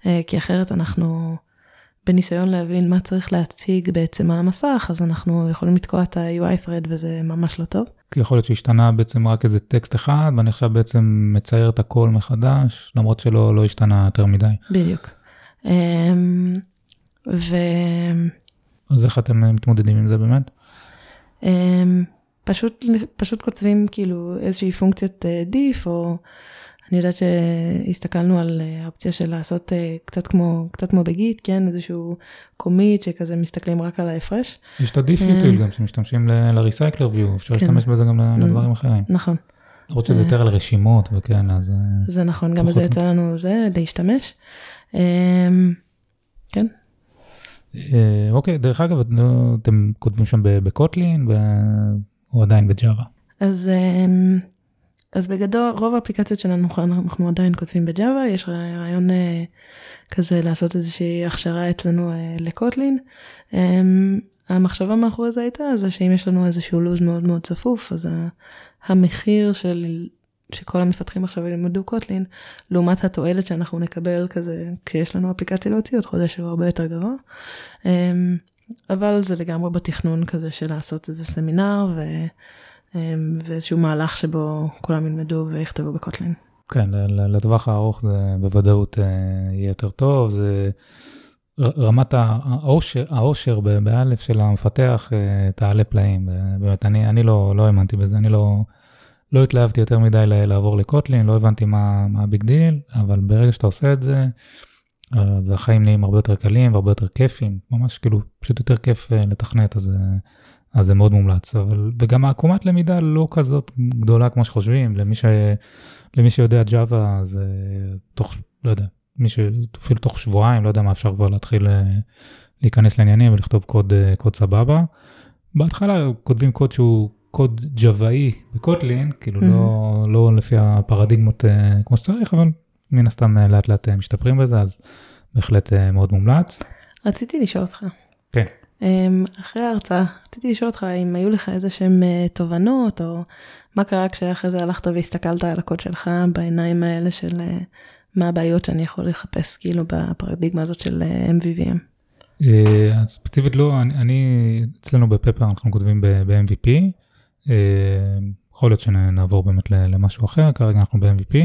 כי אחרת אנחנו... בניסיון להבין מה צריך להציג בעצם על המסך, אז אנחנו יכולים לתקוע את ה-UI thread וזה ממש לא טוב. כי יכול להיות שהשתנה בעצם רק איזה טקסט אחד, ואני עכשיו בעצם מצייר את הכל מחדש, למרות שלא לא השתנה יותר מדי. בדיוק. אמ, ו... אז איך אתם מתמודדים עם זה באמת? אמ, פשוט, פשוט כותבים כאילו איזושהי פונקציית דיף, אה, או אני יודעת שהסתכלנו על אה, האופציה של לעשות אה, קצת כמו, קצת כמו בגיט, כן, איזשהו קומיט שכזה מסתכלים רק על ההפרש. יש את הדיפיוטיל אה, גם שמשתמשים ל-recycler view, אפשר כן. להשתמש בזה גם לדברים אחרים. נכון. למרות שזה יותר על רשימות וכן, אז... זה נכון, גם בזה יצא לנו זה, להשתמש. כן. אוקיי, דרך אגב, אתם כותבים שם בקוטלין או עדיין בג'אווה? אז... אז בגדול רוב האפליקציות שלנו אנחנו עדיין כותבים בג'אווה יש רעיון אה, כזה לעשות איזושהי הכשרה אצלנו אה, לקוטלין. אה, המחשבה מאחורי זה הייתה זה שאם יש לנו איזשהו לו"ז מאוד מאוד צפוף אז המחיר של שכל המפתחים עכשיו ילמדו קוטלין לעומת התועלת שאנחנו נקבל כזה כשיש לנו אפליקציה להוציא עוד חודש הוא הרבה יותר גבוה. אה, אבל זה לגמרי בתכנון כזה של לעשות איזה סמינר. ו... אמ, ואיזשהו מהלך שבו כולם ילמדו ויכתבו בקוטלין. כן, לטווח הארוך זה בוודאות אה, יהיה יותר טוב, זה רמת העושר, העושר באלף של המפתח אה, תעלה פלאים, באמת, אני, אני לא, לא האמנתי בזה, אני לא, לא התלהבתי יותר מדי לעבור ל-Kotlin, לא הבנתי מה, מה הביג דיל, אבל ברגע שאתה עושה את זה, אז החיים נהיים הרבה יותר קלים והרבה יותר כיפים, ממש כאילו פשוט יותר כיף אה, לתכנת, אז אז זה מאוד מומלץ, אבל, וגם העקומת למידה לא כזאת גדולה כמו שחושבים, למי, ש, למי שיודע Java, אז תוך, לא יודע, מי שאפילו תוך שבועיים, לא יודע מה, אפשר כבר להתחיל אה, להיכנס לעניינים ולכתוב קוד, אה, קוד סבבה. בהתחלה כותבים קוד שהוא קוד ג'וואי בקוטלין, כאילו לא, לא לפי הפרדיגמות כמו שצריך, אבל מן הסתם לאט לאט משתפרים בזה, אז בהחלט מאוד מומלץ. רציתי לשאול אותך. כן. אמ, אחרי ההרצאה, רציתי לשאול אותך אם היו לך איזה שהם תובנות, או מה קרה כשאחרי זה הלכת והסתכלת על הקוד שלך בעיניים האלה של מה הבעיות שאני יכול לחפש כאילו בפרדיגמה הזאת של MVVM. אז ספציפית לא, אני, אני אצלנו בפפר אנחנו כותבים ב-MVP, יכול להיות שנעבור באמת למשהו אחר, כרגע אנחנו ב-MVP,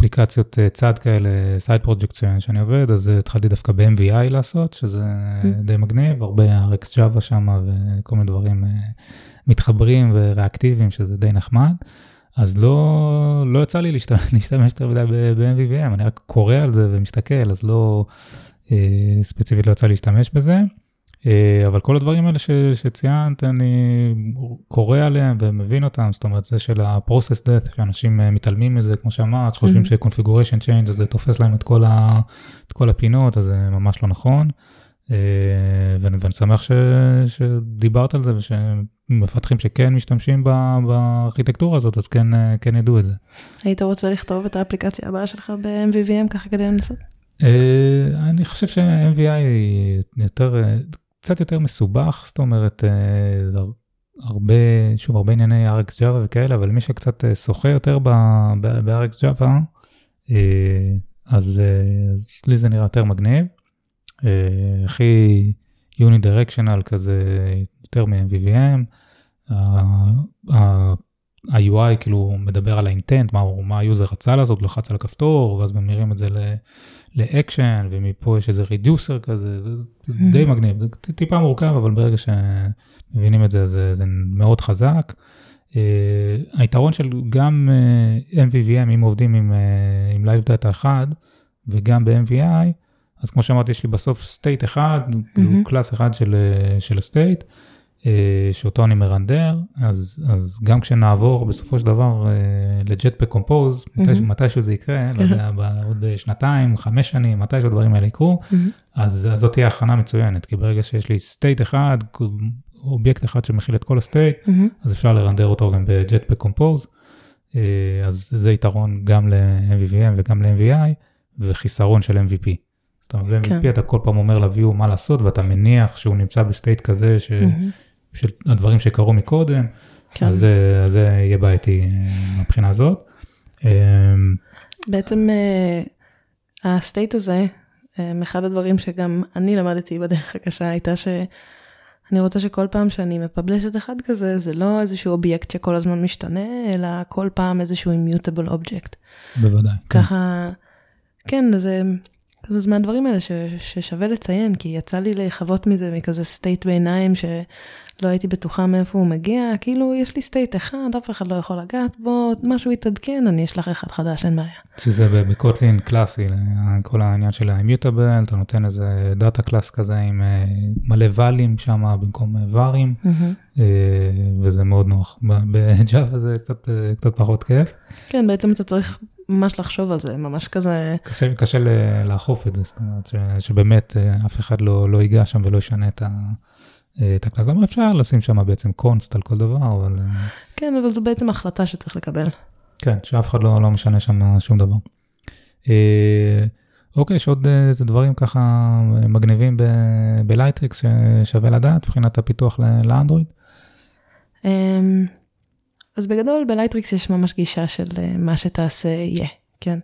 ובאפליקציות צד כאלה, סייד פרויקט שאני עובד, אז התחלתי דווקא ב-MVI לעשות, שזה mm. די מגניב, הרבה RX Java שם וכל מיני דברים מתחברים וריאקטיביים, שזה די נחמד. אז לא, לא יצא לי להשתמש, יותר מדי ב-MVVM, אני רק קורא על זה ומסתכל, אז לא, אה, ספציפית לא יצא לי להשתמש בזה. אה, אבל כל הדברים האלה ש, שציינת, אני קורא עליהם ומבין אותם, זאת אומרת, זה של ה-process death, שאנשים אה, מתעלמים מזה, כמו שאמרת, חושבים mm-hmm. ש-configuration change, זה תופס להם את כל, ה, את כל הפינות, אז זה ממש לא נכון. אה, ואני, ואני שמח ש, שדיברת על זה ושמפתחים שכן משתמשים בארכיטקטורה הזאת, אז כן, כן ידעו את זה. היית רוצה לכתוב את האפליקציה הבאה שלך ב-MVVM ככה כדי לנסות? אני חושב ש-MVI יותר, קצת יותר מסובך, זאת אומרת, הרבה, שוב, הרבה ענייני RX Java וכאלה, אבל מי שקצת שוחה יותר ב-RX Java, אז לי זה נראה יותר מגניב. אה, הכי uni-directional כזה, יותר מ-MVVM. ה-UI כאילו מדבר על ה-intent, מה, היוזר רצה לעשות, לוחץ על הכפתור, ואז ממירים את זה ל-action, ומפה יש איזה reducer כזה, זה mm-hmm. די מגניב, זה טיפה מורכב, אבל ברגע שמבינים את זה, זה, זה מאוד חזק. Uh, היתרון של גם uh, MVVM, אם עובדים עם, uh, עם Live Data, וגם ב-MVI, אז כמו שאמרתי, יש לי בסוף state אחד, כאילו mm-hmm. class אחד של, אה, של ה-state, אה, שאותו אני מרנדר, אז, אז גם כשנעבור בסופו של דבר אה, ל-Jetpack Compose, mm-hmm. מתי, מתישהו זה יקרה, לא יודע, בעוד שנתיים, חמש שנים, מתי שהדברים האלה יקרו, mm-hmm. אז, אז זאת תהיה הכנה מצוינת, כי ברגע שיש לי state אחד, אובייקט אחד שמכיל את כל ה-state, mm-hmm. אז אפשר לרנדר אותו גם ב-Jetpack Compose, אז זה יתרון גם ל-MVVM וגם ל-MVI, וחיסרון של MVP. זאת אומרת, ב-MVP כן. אתה כל פעם אומר ל-view מה לעשות, ואתה מניח שהוא נמצא ב-state כזה, ש... mm-hmm. של הדברים שקרו מקודם, כן. אז, אז זה יהיה בעייתי אה, מבחינה הזאת. אמ, בעצם אה, ה-state הזה, אה, אחד הדברים שגם אני למדתי בדרך הקשה, הייתה שאני רוצה שכל פעם שאני מ-publish-ת אחד כזה, זה לא איזשהו אובייקט שכל הזמן משתנה, אלא כל פעם איזשהו immutable object. בוודאי. כן. ככה, כן, כן זה... אז זה מהדברים האלה ש, ששווה לציין, כי יצא לי לחוות מזה מכזה state ביניים שלא הייתי בטוחה מאיפה הוא מגיע, כאילו יש לי state אחד, אף אחד לא יכול לגעת בו, משהו יתעדכן, אני אשלח אחד חדש, אין בעיה. שזה ב-Kotlin קלאסי, כל העניין של ה-immutable, אתה נותן איזה data class כזה עם אה, מלא val-ים שם במקום אה, mm-hmm. וזה מאוד נוח. ב-Java זה קצת, קצת פחות כיף. כן, בעצם אתה צריך ממש לחשוב על זה, ממש כזה... קשה, קשה לאכוף את זה, זאת אומרת ש, שבאמת אף אחד לא, לא ייגע שם ולא ישנה את, ה, אה, את ה-class. למה אפשר לשים שם בעצם const על כל דבר, אבל... אה, כן, אבל זו בעצם החלטה שצריך לקבל. כן, שאף אחד לא, לא משנה שם שום דבר. אוקיי, יש עוד איזה דברים ככה מגניבים ב-Lightricks ששווה לדעת מבחינת הפיתוח לאנדרואיד? אמ, אז בגדול ב-Lightricks יש ממש גישה של אה, מה שתעשה יהיה, כן.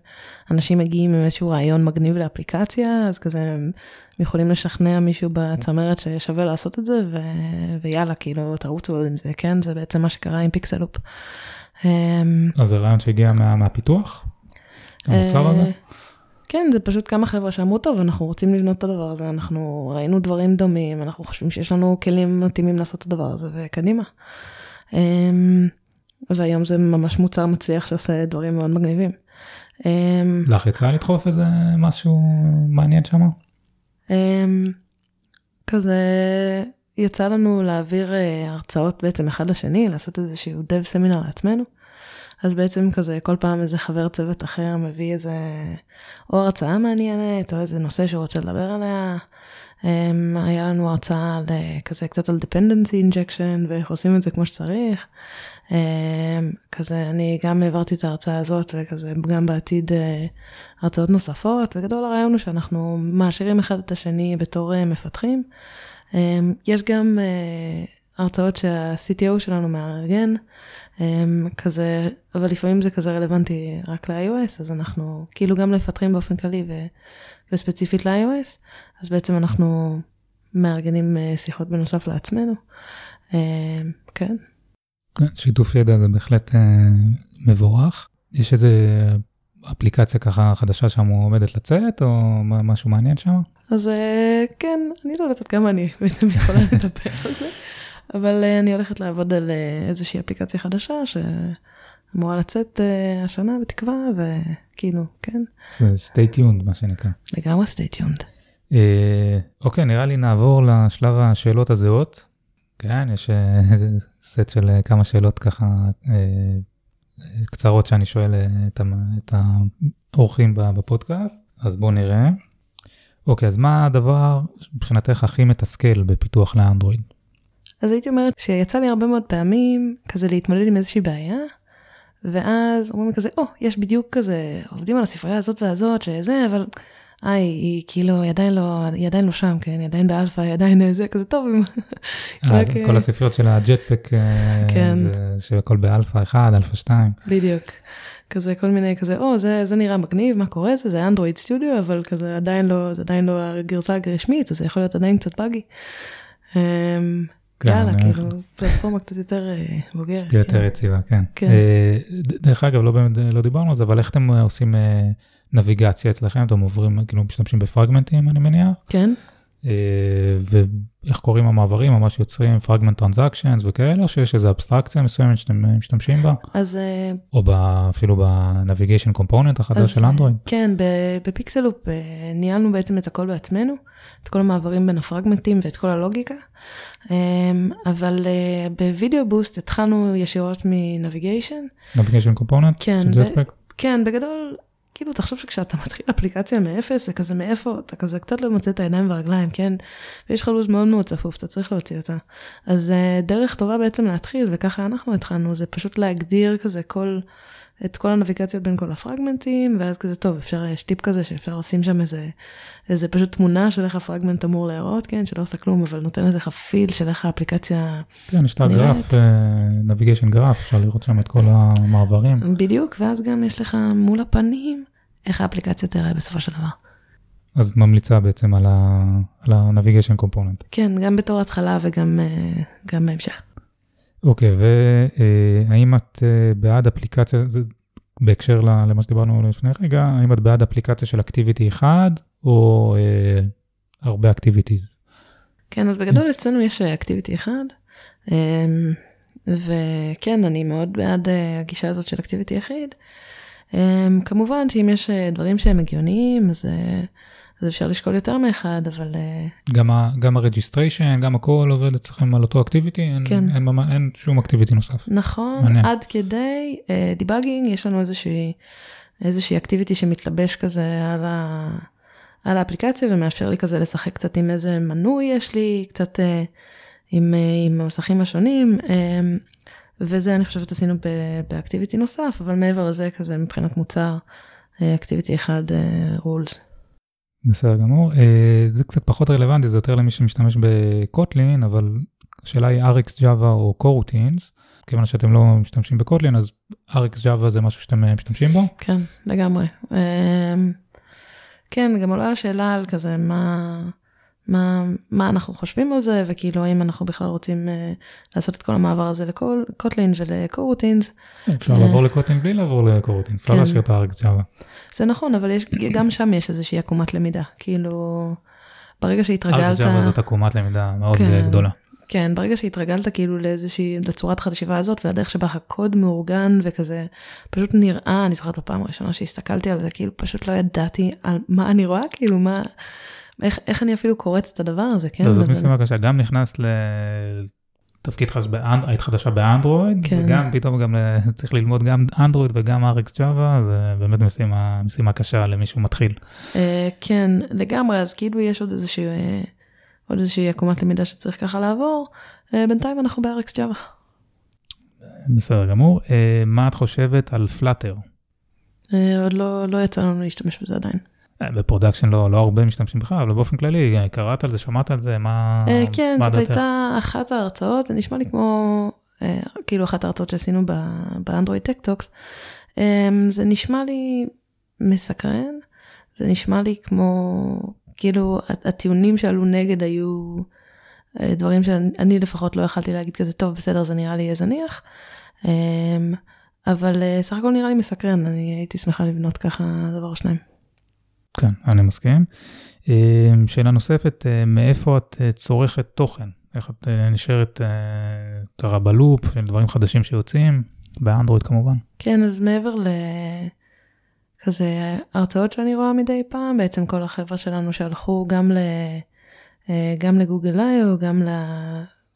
אנשים מגיעים עם איזשהו רעיון מגניב לאפליקציה, אז כזה הם יכולים לשכנע מישהו בצמרת ששווה לעשות את זה, ו... ויאללה, כאילו, תרוצו עם זה, כן? זה בעצם מה שקרה עם Pixaloop. אמ, אז זה רעיון שהגיע מה... מהפיתוח? המוצר הזה? אה, כן, זה פשוט כמה חבר'ה שאמרו, טוב, אנחנו רוצים לבנות את הדבר הזה, אנחנו ראינו דברים דומים, אנחנו חושבים שיש לנו כלים מתאימים לעשות את הדבר הזה, וקדימה. אמ, והיום זה ממש מוצר מצליח שעושה דברים מאוד מגניבים. אמ, לך יצא לדחוף איזה משהו מעניין שם? אמ, כזה יצא לנו להעביר אה, הרצאות בעצם אחד לשני, לעשות איזשהו dev סמינר לעצמנו. אז בעצם כזה כל פעם איזה חבר צוות אחר מביא איזה או הרצאה מעניינת או איזה נושא שהוא רוצה לדבר עליה. Um, היה לנו הרצאה על כזה קצת על dependency injection ואיך עושים את זה כמו שצריך. Um, כזה אני גם העברתי את ההרצאה הזאת וכזה גם בעתיד uh, הרצאות נוספות וגדול הרעיון הוא שאנחנו מעשירים אחד את השני בתור uh, מפתחים. Um, יש גם uh, הרצאות שה-CTO שלנו מארגן, אמ, כזה, אבל לפעמים זה כזה רלוונטי רק ל-iOS, אז אנחנו כאילו גם מפתחים באופן כללי ו, וספציפית ל-iOS, אז בעצם אנחנו מארגנים אה, שיחות בנוסף לעצמנו, אמ, כן. כן. שיתוף ידע זה בהחלט אה, מבורך. יש איזה אפליקציה ככה חדשה שם עומדת לצאת, או משהו מעניין שם? אז אה, כן, אני לא יודעת עד כמה אני בעצם יכולה לדבר על זה. אבל uh, אני הולכת לעבוד על uh, איזושהי אפליקציה חדשה שאמורה לצאת uh, השנה בתקווה, וכאילו, כן. stay tuned, מה שנקרא. לגמרי stay tuned. אוקיי, נראה לי נעבור לשלב השאלות הזהות. כן, יש סט של כמה שאלות ככה קצרות שאני שואל את האורחים בפודקאסט, אז בואו נראה. אוקיי, אז מה הדבר מבחינתך הכי מתסכל בפיתוח לאנדרואיד? אז הייתי אומרת שיצא לי הרבה מאוד פעמים כזה להתמודד עם איזושהי בעיה, ואז אומרים כזה, או, oh, יש בדיוק כזה, עובדים על הספרייה הזאת והזאת, שזה, אבל, איי, היא כאילו, היא עדיין לא, היא עדיין לא שם, כן, היא עדיין באלפא, היא עדיין זה, כזה טוב. אה, כל הספריות של ה-Jetpack, אה, כן. שהכל ב-alpha 1, אלפא 2. בדיוק. כזה כל מיני כזה, או, זה, זה נראה מגניב, מה קורה זה, זה Android Studio, אבל כזה עדיין לא, זה עדיין לא הגרסה הרשמית, אז זה יכול להיות עדיין קצת buggy. אמ, כן, יאללה, כאילו, פלטפורמה קצת יותר אה, בוגרת. שתהיה יותר כן. יציבה, כן. כן. אה, דרך אגב, לא באמת, לא דיברנו על זה, אבל איך אתם עושים אה, נביגציה אצלכם? אתם עוברים, כאילו, משתמשים בפרגמנטים, אני מניח? כן. ואיך קוראים המעברים, ממש יוצרים fragment transactions וכאלה, או שיש איזו אבסטרקציה מסוימת שאתם משתמשים בה? אז... או אפילו ב-navigation component החדש של אנדרואיד? כן, ב-Pixaloop ניהלנו בעצם את הכל בעצמנו, את כל המעברים בין הפרגמנטים ואת כל הלוגיקה. אבל אה, ב-Videoboost התחלנו ישירות מ-navigation. navigation component? כן, כן, בגדול, כאילו תחשוב שכשאתה מתחיל אפליקציה מאפס, זה כזה מאיפה, אתה כזה קצת לא מוצא את הידיים והרגליים, כן? ויש לך לו"ז מאוד מאוד צפוף, אתה צריך להוציא אותה. אז אה, דרך טובה בעצם להתחיל, וככה אנחנו התחלנו, זה פשוט להגדיר כזה כל... את כל הנביגציות בין כל הפרגמנטים, ואז כזה, טוב, אפשר, יש טיפ כזה שאפשר לשים שם איזה, איזה פשוט תמונה של איך הפרגמנט אמור להיראות, כן, שלא עושה כלום, אבל נותנת לך פיל של איך האפליקציה כן, יש את הגרף, נביגיישן גרף, אפשר לראות שם את כל המעברים. בדיוק, ואז גם יש לך מול הפנים, איך האפליקציה תראה בסופו של דבר. אז את ממליצה בעצם על ה-navigation component. כן, גם בתור התחלה וגם אה, בהמשך. אוקיי, והאם את אה, בעד אפליקציה, זה בהקשר למה שדיברנו לפני רגע, האם את בעד אפליקציה של אקטיביטי אחד, או אה, הרבה אקטיביטיז? כן, אז בגדול אצלנו יש אקטיביטי אחד, אה, וכן, אני מאוד בעד אה, הגישה הזאת של אקטיביטי יחיד. אה, כמובן שאם יש דברים שהם הגיוניים, אז... אה, אז אפשר לשקול יותר מאחד, אבל... אה, גם, ה, גם ה registration, גם הכל עובד אצלכם על אותו activity? אין, כן. אין, אין, אין שום activity נוסף. נכון, מעניין. עד כדי debugging, uh, יש לנו איזושהי, איזושהי activity שמתלבש כזה על, ה, על האפליקציה ומאפשר לי כזה לשחק קצת עם איזה מנוי יש לי, קצת uh, עם, uh, עם המסכים השונים. Uh, וזה אני חושבת עשינו באקטיביטי נוסף, אבל מעבר לזה כזה מבחינת מוצר, אקטיביטי אחד רולס. בסדר גמור. אה, זה קצת פחות רלוונטי, זה יותר למי שמשתמש בקוטלין, אבל השאלה היא RX Java או קורוטינס. כיוון שאתם לא משתמשים בקוטלין, אז RX Java זה משהו שאתם אה, משתמשים בו? כן, לגמרי. אה, כן, גם עולה השאלה על כזה מה... מה, מה אנחנו חושבים על זה, וכאילו האם אנחנו בכלל רוצים uh, לעשות את כל המעבר הזה לקוטלין ולקורוטינס. אפשר לעבור לקוטלין בלי לעבור לקורוטינס, אפשר כן. להשאיר את הארקס ג'אווה. זה נכון, אבל יש, גם שם יש איזושהי עקומת למידה, כאילו, ברגע שהתרגלת... ארקס ג'אווה זאת עקומת למידה מאוד כן, גדולה. כן, ברגע שהתרגלת כאילו לאיזושהי, לצורת החשיבה הזאת, והדרך שבה הקוד מאורגן וכזה, פשוט נראה, אני זוכרת בפעם הראשונה שהסתכלתי על זה, כאילו פשוט לא ידעתי על מה אני רואה, כאילו מה... איך, איך אני אפילו קוראת את הדבר הזה, כן? לא, זאת משימה קשה, גם נכנס ל... תפקיד חדש, באנד... היית חדשה באנדרואיד, כן. וגם פתאום גם ל- צריך ללמוד גם אנדרואיד וגם RX Java, זה באמת משימה, משימה קשה למישהו מתחיל. אה, כן, לגמרי, אז כאילו יש עוד איזושהי, אה, עוד איזושהי עקומת למידה שצריך ככה לעבור. אה, בינתיים אנחנו ב-RX Java. בסדר גמור. אה, מה את חושבת על פלאטר? אה, עוד לא, לא יצא לנו להשתמש בזה עדיין. אה, ב production לא, לא הרבה משתמשים בכלל, אבל באופן כללי, אה, קראת על זה, שמעת על זה, מה... אה, כן, מה זאת דעתך? הייתה אחת ההרצאות, זה נשמע לי כמו, כאילו אחת ההרצאות שעשינו באנדרואיד tech talks. אה, זה נשמע לי מסקרן, זה נשמע לי כמו, כאילו הטיעונים שעלו נגד היו דברים שאני לפחות לא יכלתי להגיד כזה, טוב, בסדר, זה נראה לי יהיה זניח. אה, אבל סך הכל נראה לי מסקרן, אני הייתי שמחה לבנות ככה דבר או שניים. כן, אני מסכים. אה, שאלה נוספת, אה, מאיפה את אה, צורכת תוכן? איך את אה, נשארת קרה בלופ, דברים חדשים שיוצאים, באנדרואיד כמובן. כן, אז מעבר לכזה הרצאות שאני רואה מדי פעם, בעצם כל החבר'ה שלנו שהלכו גם, ל, גם לגוגל איו, גם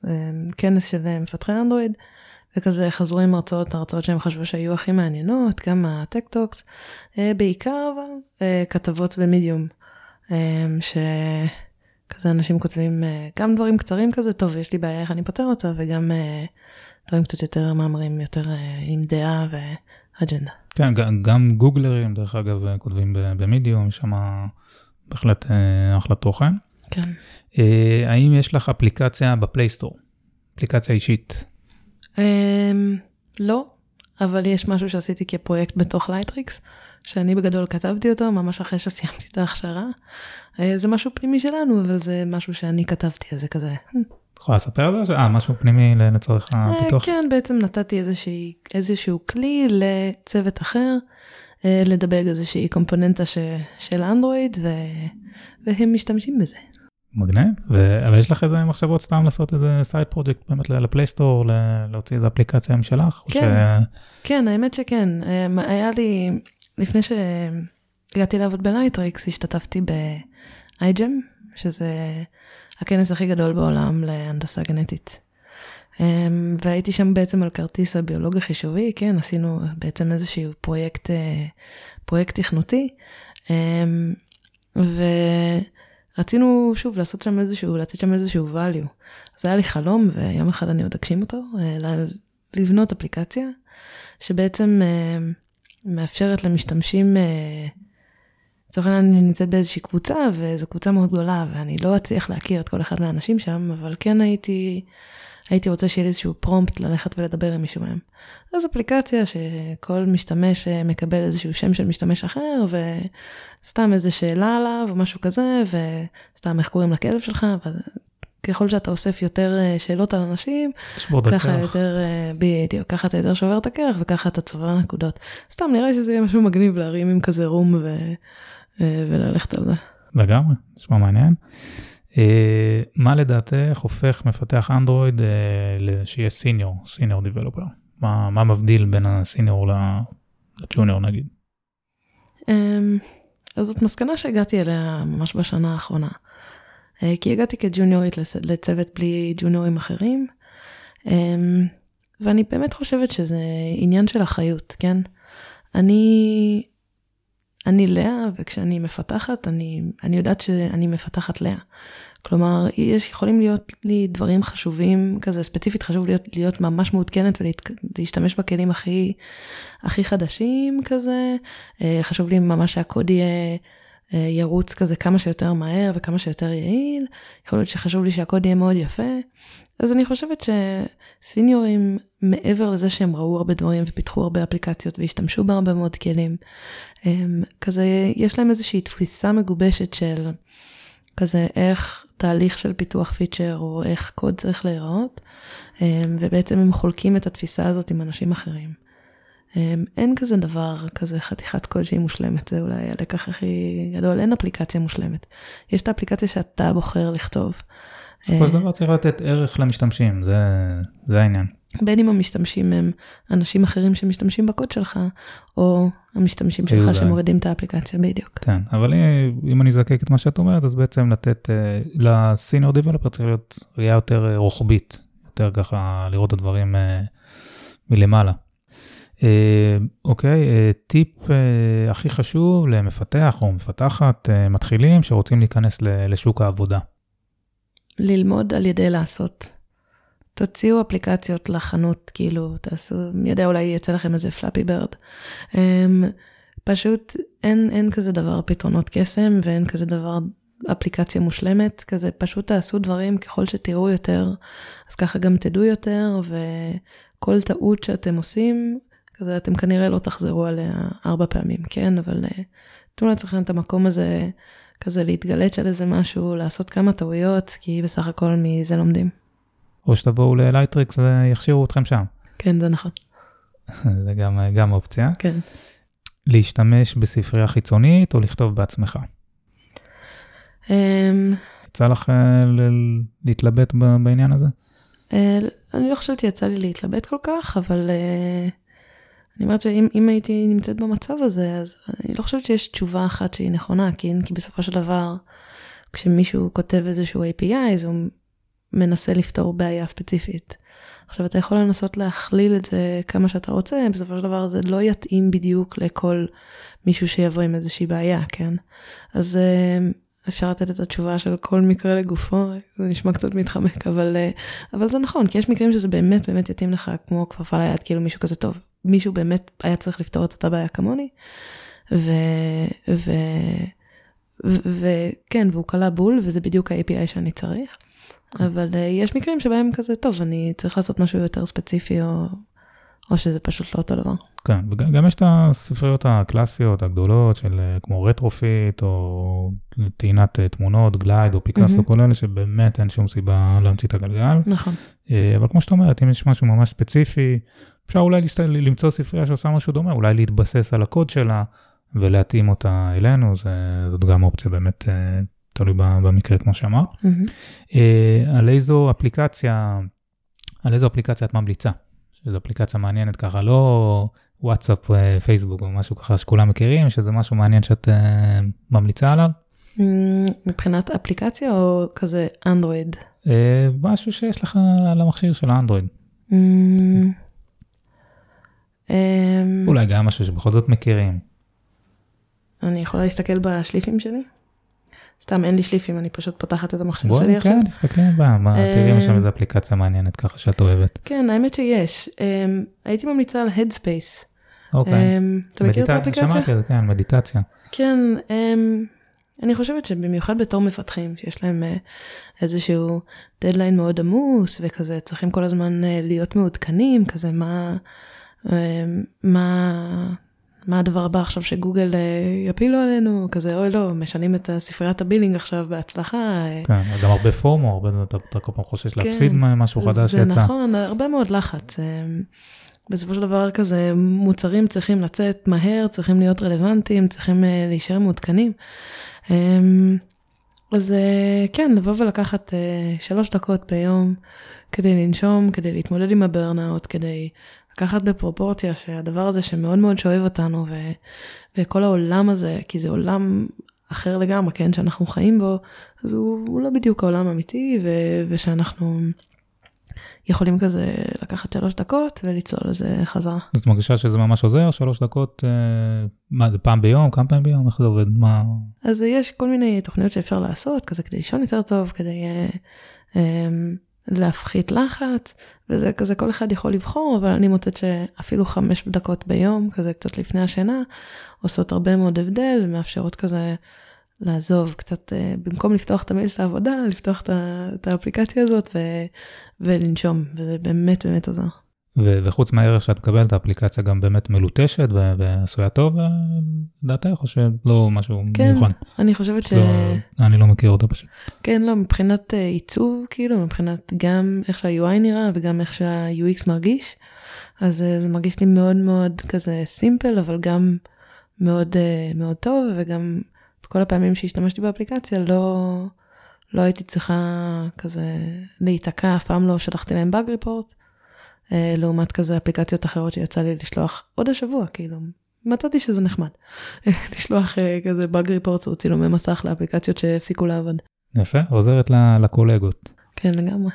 לכנס של מפתחי אנדרואיד, וכזה חזרו עם הרצאות, הרצאות שהם חשבו שהיו הכי מעניינות, גם ה tech talks, אה, בעיקר אבל אה, כתבות במדיום, אה, שכזה אנשים כותבים גם דברים קצרים כזה, טוב, יש לי בעיה איך אני פותר אותה, וגם דברים קצת יותר מאמרים, יותר עם דעה ואג'נדה. כן, גם, גם גוגלרים, דרך אגב, כותבים במדיום, שם בהחלט אחלה תוכן. כן. האם יש לך אפליקציה ב Play Store? אפליקציה אישית? Um, לא, אבל יש משהו שעשיתי כפרויקט בתוך לייטריקס, שאני בגדול כתבתי אותו ממש אחרי שסיימתי את ההכשרה. אה, זה משהו פנימי שלנו, אבל זה משהו שאני כתבתי, אז זה כזה. את יכולה לספר על זה? אה, משהו פנימי לצורך אה, הפיתוח? כן, בעצם נתתי איזשהו כלי לצוות אחר, אה, לדבג איזושהי קומפוננטה ש, של אנדרואיד, ו, והם משתמשים בזה. מגניב, ו... אבל יש לך איזה מחשבות סתם לעשות איזה side project באמת ל Play Store, ל- להוציא איזה אפליקציה משלך? או כן. כן, האמת שכן. אמ, היה לי, לפני שהגעתי לעבוד בלייטריקס, השתתפתי ב-iGEM, שזה הכנס הכי גדול בעולם להנדסה גנטית. אמ, והייתי שם בעצם על כרטיס הביולוג החישובי, כן, עשינו בעצם איזשהו פרויקט, אה, פרויקט תכנותי. אמ, ורצינו שוב לעשות שם איזשהו, לתת שם איזשהו value. אז היה לי חלום, ויום אחד אני עוד אגשים אותו, אה, לבנות אפליקציה שבעצם אה, מאפשרת למשתמשים, אה, לצורך העניין אני נמצאת באיזושהי קבוצה, וזו קבוצה מאוד גדולה, ואני לא אצליח להכיר את כל אחד מהאנשים שם, אבל כן הייתי, הייתי רוצה שיהיה לי איזשהו פרומפט ללכת ולדבר עם מישהו מהם. אז אפליקציה שכל משתמש אה, מקבל איזשהו שם של משתמש אחר, וסתם איזה שאלה עליו או משהו כזה, וסתם איך קוראים לכלב שלך, וככל שאתה אוסף יותר אה, שאלות על אנשים, ככה הקרח. יותר, אה, בדיוק, ככה אתה יותר שובר את הקרח וככה אתה צובר נקודות. סתם נראה שזה יהיה משהו מגניב להרים עם כזה רום ו... וללכת על זה. לגמרי, נשמע מעניין. אה, מה לדעתך הופך מפתח אנדרואיד אה, שיהיה סיניור, סיניור דיבלופר? מה, מה מבדיל בין הסיניור לג'וניור נגיד? אמ, אז זאת מסקנה שהגעתי אליה ממש בשנה האחרונה. אה, כי הגעתי כג'וניורית לצ- לצוות בלי ג'וניורים אחרים, אמ, ואני באמת חושבת שזה עניין של אחריות, כן? אני, אני לאה, וכשאני מפתחת, אני, אני יודעת שאני מפתחת לאה. כלומר, יש, יכולים להיות לי דברים חשובים, כזה ספציפית חשוב להיות, להיות ממש מעודכנת ולהשתמש בכלים הכי, הכי חדשים כזה. אה, חשוב לי ממש שהקוד יהיה אה, ירוץ כזה כמה שיותר מהר וכמה שיותר יעיל. יכול להיות שחשוב לי שהקוד יהיה מאוד יפה. אז אני חושבת שסיניורים, מעבר לזה שהם ראו הרבה דברים ופיתחו הרבה אפליקציות והשתמשו בהרבה מאוד כלים, הם, כזה יש להם איזושהי תפיסה מגובשת של כזה איך תהליך של פיתוח פיצ'ר או איך קוד צריך להיראות, הם, ובעצם הם חולקים את התפיסה הזאת עם אנשים אחרים. הם, אין כזה דבר, כזה חתיכת קוד שהיא מושלמת, זה אולי הלקח הכי גדול, אין אפליקציה מושלמת. יש את האפליקציה שאתה בוחר לכתוב. בסופו של דבר צריך לתת ערך למשתמשים, זה, זה העניין. בין אם המשתמשים הם אנשים אחרים שמשתמשים בקוד שלך, או המשתמשים שלך היוזרים. שמורידים את האפליקציה בדיוק. כן, אבל אם אני אזקק את מה שאת אומרת, אז בעצם לתת, לסיניור דיבלופר צריך להיות ראייה יותר אה, רוחבית, יותר ככה לראות את הדברים אה, מלמעלה. אה, אוקיי, אה, טיפ אה, הכי חשוב למפתח או מפתחת אה, מתחילים שרוצים להיכנס ל- לשוק העבודה. ללמוד על ידי לעשות. תוציאו אפליקציות לחנות, כאילו, תעשו, מי יודע, אולי יצא לכם איזה פלאפי ברד. Um, פשוט אין, אין כזה דבר פתרונות קסם ואין כזה דבר אפליקציה מושלמת, כזה פשוט תעשו דברים ככל שתראו יותר, אז ככה גם תדעו יותר, וכל טעות שאתם עושים, כזה אתם כנראה לא תחזרו עליה ארבע פעמים, כן? אבל uh, תנו לעצמכם את המקום הזה, כזה להתגלץ' על איזה משהו, לעשות כמה טעויות, כי בסך הכל מזה לומדים. או שתבואו ללייטריקס ויכשירו אתכם שם. כן, זה נכון. זה גם, גם אופציה. כן. להשתמש בספרייה חיצונית או לכתוב בעצמך. Um, יצא לך אה, להתלבט בעניין הזה? uh, אני לא חושבת שיצא לי להתלבט כל כך, אבל uh, אני אומרת שאם אם הייתי נמצאת במצב הזה, אז אני לא חושבת שיש תשובה אחת שהיא נכונה, כי בסופו של דבר, כשמישהו כותב איזשהו API, אז הוא מנסה לפתור בעיה ספציפית. עכשיו, אתה יכול לנסות להכליל את זה כמה שאתה רוצה, בסופו של דבר זה לא יתאים בדיוק לכל מישהו שיבוא עם איזושהי בעיה, כן? אז אה, אפשר לתת את התשובה של כל מקרה לגופו, זה נשמע קצת מתחמק, אבל, אה, אבל זה נכון, כי יש מקרים שזה באמת באמת יתאים לך כמו כפפה ליד, כאילו מישהו כזה טוב. מישהו באמת היה צריך לפתור את אותה בעיה כמוני, ו... ו... וכן, והוא קלע בול, וזה בדיוק ה-API שאני צריך. אבל uh, יש מקרים שבהם כזה, טוב, אני צריך לעשות משהו יותר ספציפי, או, או שזה פשוט לא אותו דבר. כן, וגם יש את הספריות הקלאסיות הגדולות של אה, כמו Retrofit, או טעינת אה, תמונות, Glide או Picasso, מהמם. כל אלה שבאמת אין שום סיבה להמציא את הגלגל. נכון. אה, אבל כמו שאת אומרת, אם יש משהו ממש ספציפי, אפשר אולי למצוא ספרייה שעושה משהו דומה, אולי להתבסס על הקוד שלה ולהתאים אותה אלינו, זה, זאת גם אופציה באמת אה, תלוי במקרה כמו שאמרת. אה, על איזו אפליקציה, על איזו אפליקציה את ממליצה? שזו אפליקציה מעניינת ככה, לא וואטסאפ, אה, פייסבוק או משהו ככה שכולם מכירים, שזה משהו מעניין שאת אה, ממליצה עליו. מבחינת אפליקציה או כזה אנדרואיד? אה, משהו שיש לך על המכשיר של האנדרואיד. אמ, אולי גם משהו שבכל זאת מכירים. אני יכולה להסתכל בשליפים שלי? סתם אין לי שליפים, אני פשוט פותחת את המכשיר שלי בואי, עכשיו. כן, תסתכלי בה, מה, אה, תראי שם איזו אפליקציה מעניינת ככה שאת אוהבת. כן, האמת שיש. אמ, הייתי ממליצה על Headspace. אוקיי. אמ, אתה מכיר את האפליקציה? שמעתי על זה, כן, מדיטציה. כן, אמ, אני חושבת שבמיוחד בתור מפתחים, שיש להם אה, איזשהו דדליין מאוד עמוס, וכזה צריכים כל הזמן אה, להיות מעודכנים, כזה מה, מה, מה הדבר הבא עכשיו שגוגל אה, יפילו עלינו, כזה אוי לא, משנים את ספריית ה billing עכשיו בהצלחה. אה, כן, גם הרבה FOMO, הרבה, אתה כל פעם חושש להפסיד משהו חדש כן. זה שיצא. נכון, הרבה מאוד לחץ. אמ, בסופו של דבר כזה, מוצרים צריכים לצאת מהר, צריכים להיות רלוונטיים, צריכים אה, להישאר מעודכנים. אמ, אז אה, כן, לבוא ולקחת אה, שלוש דקות ביום כדי לנשום, כדי להתמודד עם הברנאוט, כדי לקחת בפרופורציה שהדבר הזה שמאוד מאוד שואב אותנו, ו, וכל העולם הזה, כי זה עולם אחר לגמרי, כן, שאנחנו חיים בו, אז הוא, הוא לא בדיוק העולם האמיתי, ו, ושאנחנו יכולים כזה לקחת שלוש דקות וליצול לזה חזרה. אז את מרגישה שזה ממש עוזר? שלוש דקות? אה, מה, זה פעם ביום? כמה פעמים ביום? איך זה עובד? מה? אז יש כל מיני תוכניות שאפשר לעשות, כזה כדי לישון יותר טוב, כדי אה, אה, להפחית לחץ, וזה כזה כל אחד יכול לבחור, אבל אני מוצאת שאפילו חמש דקות ביום, כזה קצת לפני השינה, עושות הרבה מאוד הבדל, ומאפשרות כזה לעזוב קצת, אה, במקום לפתוח את המייל של העבודה, לפתוח את האפליקציה הזאת ו, ולנשום, וזה באמת באמת עוזר. ו- וחוץ מהערך שאת מקבלת, האפליקציה גם באמת מלוטשת ו- ועשויה טוב, לדעתך, או שלא משהו כן, מיוחד? אני חושבת ש... לא, אני לא מכיר אותה פשוט. כן, לא, מבחינת אה, עיצוב, כאילו, מבחינת גם איך שה-UI נראה וגם איך שה-UX מרגיש, אז אה, זה מרגיש לי מאוד מאוד כזה סימפל, אבל גם מאוד אה, מאוד טוב, וגם בכל הפעמים שהשתמשתי באפליקציה לא, לא הייתי צריכה כזה להיתקע, אף פעם לא שלחתי להם באג ריפורט, לעומת כזה אפליקציות אחרות שיצא לי לשלוח עוד השבוע, כאילו. מצאתי שזה נחמד. לשלוח אה, כזה באג ריפורט או צילומי מסך לאפליקציות שהפסיקו לעבוד. יפה, עוזרת לקולגות. כן, לגמרי.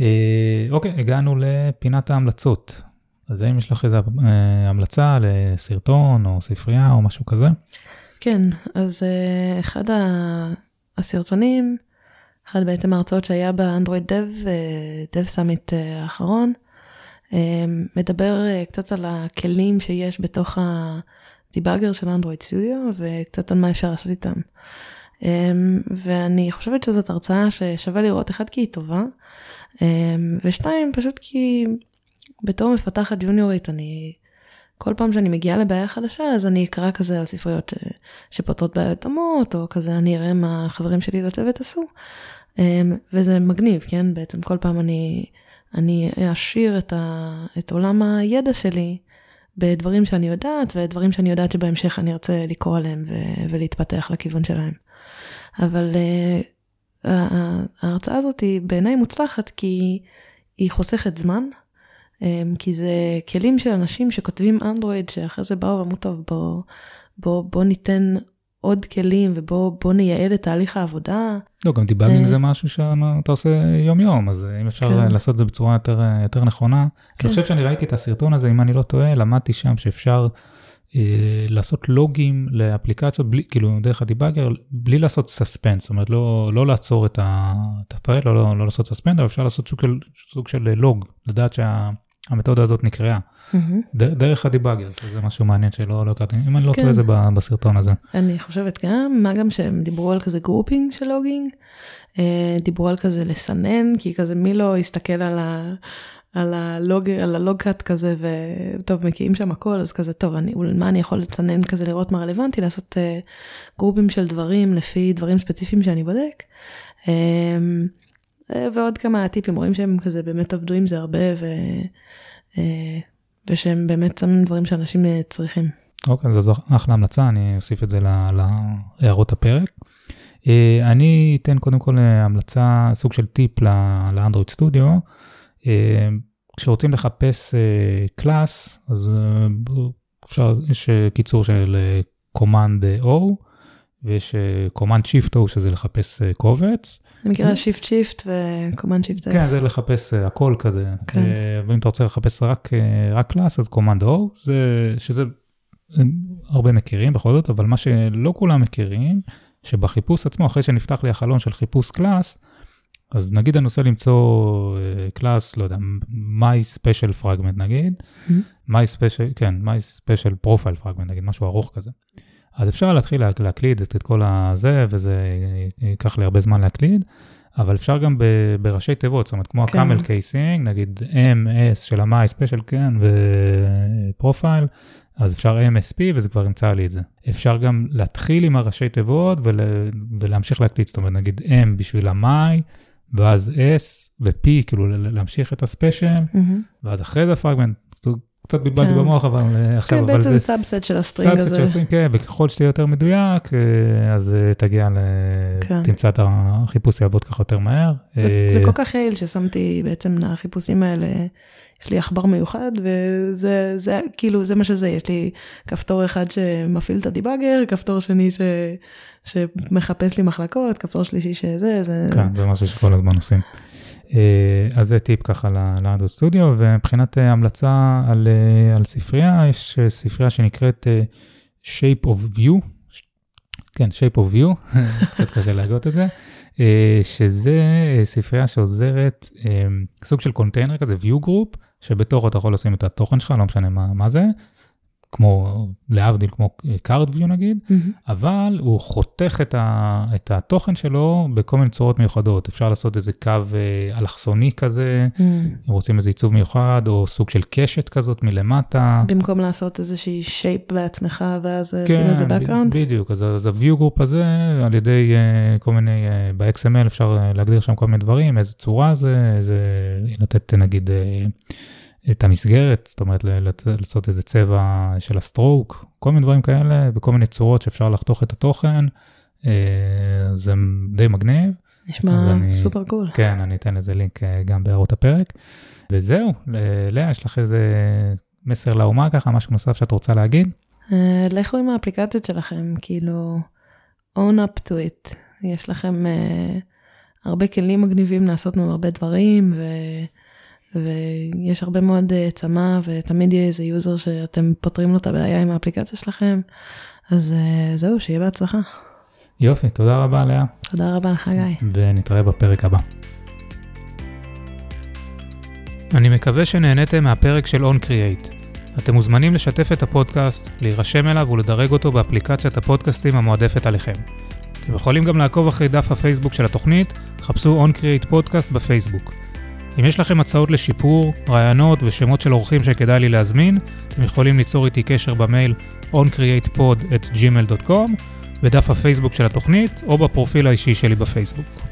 אה, אוקיי, הגענו לפינת ההמלצות. אז האם יש לך איזו אה, המלצה לסרטון או ספרייה או משהו כזה? כן, אז אה, אחד הסרטונים, אחד בעצם ההרצאות שהיה באנדרואיד דב, דב סאמיט האחרון, מדבר קצת על הכלים שיש בתוך הדיבאגר של אנדרואיד סטודיו וקצת על מה אפשר לעשות איתם. ואני חושבת שזאת הרצאה ששווה לראות, אחד כי היא טובה, ושתיים פשוט כי בתור מפתחת ג'וניורית, אני, כל פעם שאני מגיעה לבעיה חדשה, אז אני אקרא כזה על ספריות ש, שפותרות בעיות דומות, או כזה אני אראה מה החברים שלי לצוות עשו. אמ, וזה מגניב, כן? בעצם כל פעם אני, אני אעשיר את, ה, את עולם הידע שלי בדברים שאני יודעת, ודברים שאני יודעת שבהמשך אני ארצה לקרוא עליהם ו, ולהתפתח לכיוון שלהם. אבל uh, ההרצאה הזאת היא בעיניי מוצלחת כי היא חוסכת זמן. אמ, כי זה כלים של אנשים שכותבים אנדרואיד, שאחרי זה באו ואמרו, טוב, בוא, בוא, בוא ניתן עוד כלים ובוא נייעל את תהליך העבודה. לא, גם debugging אה, זה משהו שאתה עושה יום-יום, אז אם אפשר כן. לעשות את זה בצורה יותר, יותר נכונה. כן. אני חושב שאני ראיתי את הסרטון הזה, אם אני לא טועה, למדתי שם שאפשר אה, לעשות לוגים לאפליקציות, בלי, כאילו דרך ה debugger, בלי לעשות suspense, זאת אומרת לא, לא לעצור את ה-thread, לא, לא, לא לעשות suspense, אבל אפשר לעשות סוג של, סוג של לוג, לדעת שה... המתודה הזאת נקראה, mm-hmm. דרך ה debugger, שזה משהו מעניין שלא לא הכרתי, אם אני לא טועה כן. זה בסרטון הזה. אני חושבת גם, מה גם שהם דיברו על כזה grouping של logging, אה, דיברו על כזה לסנן, כי כזה מי לא יסתכל על, ה, על, הלוג, על ה Logcat כזה, וטוב, מקיאים שם הכל, אז כזה, טוב, אני, מה אני יכול לסנן כזה, לראות מה רלוונטי, לעשות uh, גרופים של דברים לפי דברים ספציפיים שאני בודק. Um, ועוד כמה טיפים, רואים שהם כזה באמת עבדו עם זה הרבה, ו... אה, ושהם באמת שמים דברים שאנשים אה, צריכים. אוקיי, זו אחלה המלצה, אני אוסיף את זה להערות הפרק. אה, אני אתן קודם כל המלצה, סוג של טיפ ל Android Studio. כשרוצים לחפש class, אז אפשר, יש קיצור של command O, ויש command shift O שזה לחפש קובץ. אני מכירה shift shift ו command shift זה. כן, זה לחפש אה, הכל כזה. כן. אה, ואם אתה רוצה לחפש רק, אה, רק class, אז command O, זה, שזה הרבה מכירים בכל זאת, אבל מה שלא כולם מכירים, שבחיפוש עצמו, אחרי שנפתח לי החלון של חיפוש class, אז נגיד אני רוצה למצוא class, לא יודע, my special fragment נגיד, mm-hmm. my special, כן, my special profile fragment נגיד, משהו ארוך כזה. אז אפשר להתחיל להקליד את כל הזה, וזה ייקח לי הרבה זמן להקליד, אבל אפשר גם בראשי תיבות, זאת אומרת, כמו כן. ה camel casing, נגיד MS של ה my special, כן, ו profile, אז אפשר MSP וזה כבר ימצא לי את זה. אפשר גם להתחיל עם הראשי תיבות ול, ולהמשיך להקליד, זאת אומרת, נגיד M בשביל ה my, ואז S ו-P, כאילו להמשיך את ה special, mm-hmm. ואז אחרי זה פרגמנט, קצת בלבלתי כן. במוח, אבל אה, עכשיו, כן, בעצם subset של ה string הזה. subset של ה string, כן, וככל שתהיה יותר מדויק, אה, אז אה, תגיע ל... כן. תמצא את החיפוש יעבוד ככה יותר מהר. זה, זה כל כך יעיל ששמתי בעצם לחיפושים האלה, יש לי עכבר מיוחד, וזה זה, כאילו, זה מה שזה, יש לי כפתור אחד שמפעיל את הדיבאגר, כפתור שני ש... שמחפש לי מחלקות, כפתור שלישי שזה, זה... כן, זה משהו שכל הזמן עושים. אה, אז זה טיפ ככה לאנדרואיד סטודיו, ומבחינת אה, המלצה על, אה, על ספרייה, יש ספרייה שנקראת Shape of View, כן, Shape of View, קצת קשה להגות את זה, שזה ספרייה שעוזרת, סוג של קונטיינר כזה, View Group, שבתוכו אתה יכול לשים את התוכן שלך, לא משנה מה, מה זה, כמו להבדיל כמו card view נגיד, mm-hmm. אבל הוא חותך את, ה, את התוכן שלו בכל מיני צורות מיוחדות. אפשר לעשות איזה קו אה, אלכסוני כזה, mm-hmm. אם רוצים איזה עיצוב מיוחד, או סוג של קשת כזאת מלמטה. במקום לעשות איזושהי shape בעצמך ואז כן, לשים איזה background? בדיוק, אז, אז ה-view group הזה, על ידי אה, כל מיני, אה, ב-XML אפשר להגדיר שם כל מיני דברים, איזה צורה זה, איזה, לתת נגיד... אה, את המסגרת, זאת אומרת לעשות איזה צבע של ה stroke, כל מיני דברים כאלה, בכל מיני צורות שאפשר לחתוך את התוכן, אה, זה די מגניב. נשמע אני, super cool. כן, אני אתן לזה לינק אה, גם בהערות הפרק. וזהו, לאה, יש לך איזה מסר לאומה ככה, משהו נוסף שאת רוצה להגיד? אה, לכו עם האפליקציות שלכם, כאילו, own up to it. יש לכם הרבה כלים מגניבים לעשות מהם הרבה דברים, ו... ויש הרבה מאוד אה, צמא, ותמיד יהיה איזה יוזר שאתם פותרים לו את הבעיה עם האפליקציה שלכם. אז אה, זהו, שיהיה בהצלחה. יופי, תודה רבה לאה. תודה רבה לך, גיא. ונתראה בפרק הבא. אני מקווה שנהניתם מהפרק של On Create. אתם מוזמנים לשתף את הפודקאסט, להירשם אליו ולדרג אותו באפליקציית הפודקאסטים המועדפת עליכם. אתם יכולים גם לעקוב אחרי דף הפייסבוק של התוכנית, חפשו On Create פודקאסט בפייסבוק. אם יש לכם הצעות לשיפור, רעיונות ושמות של אורחים שכדאי לי להזמין, אתם יכולים ליצור איתי קשר במייל oncreatepod@gmail.com, בדף הפייסבוק של התוכנית או בפרופיל האישי שלי בפייסבוק.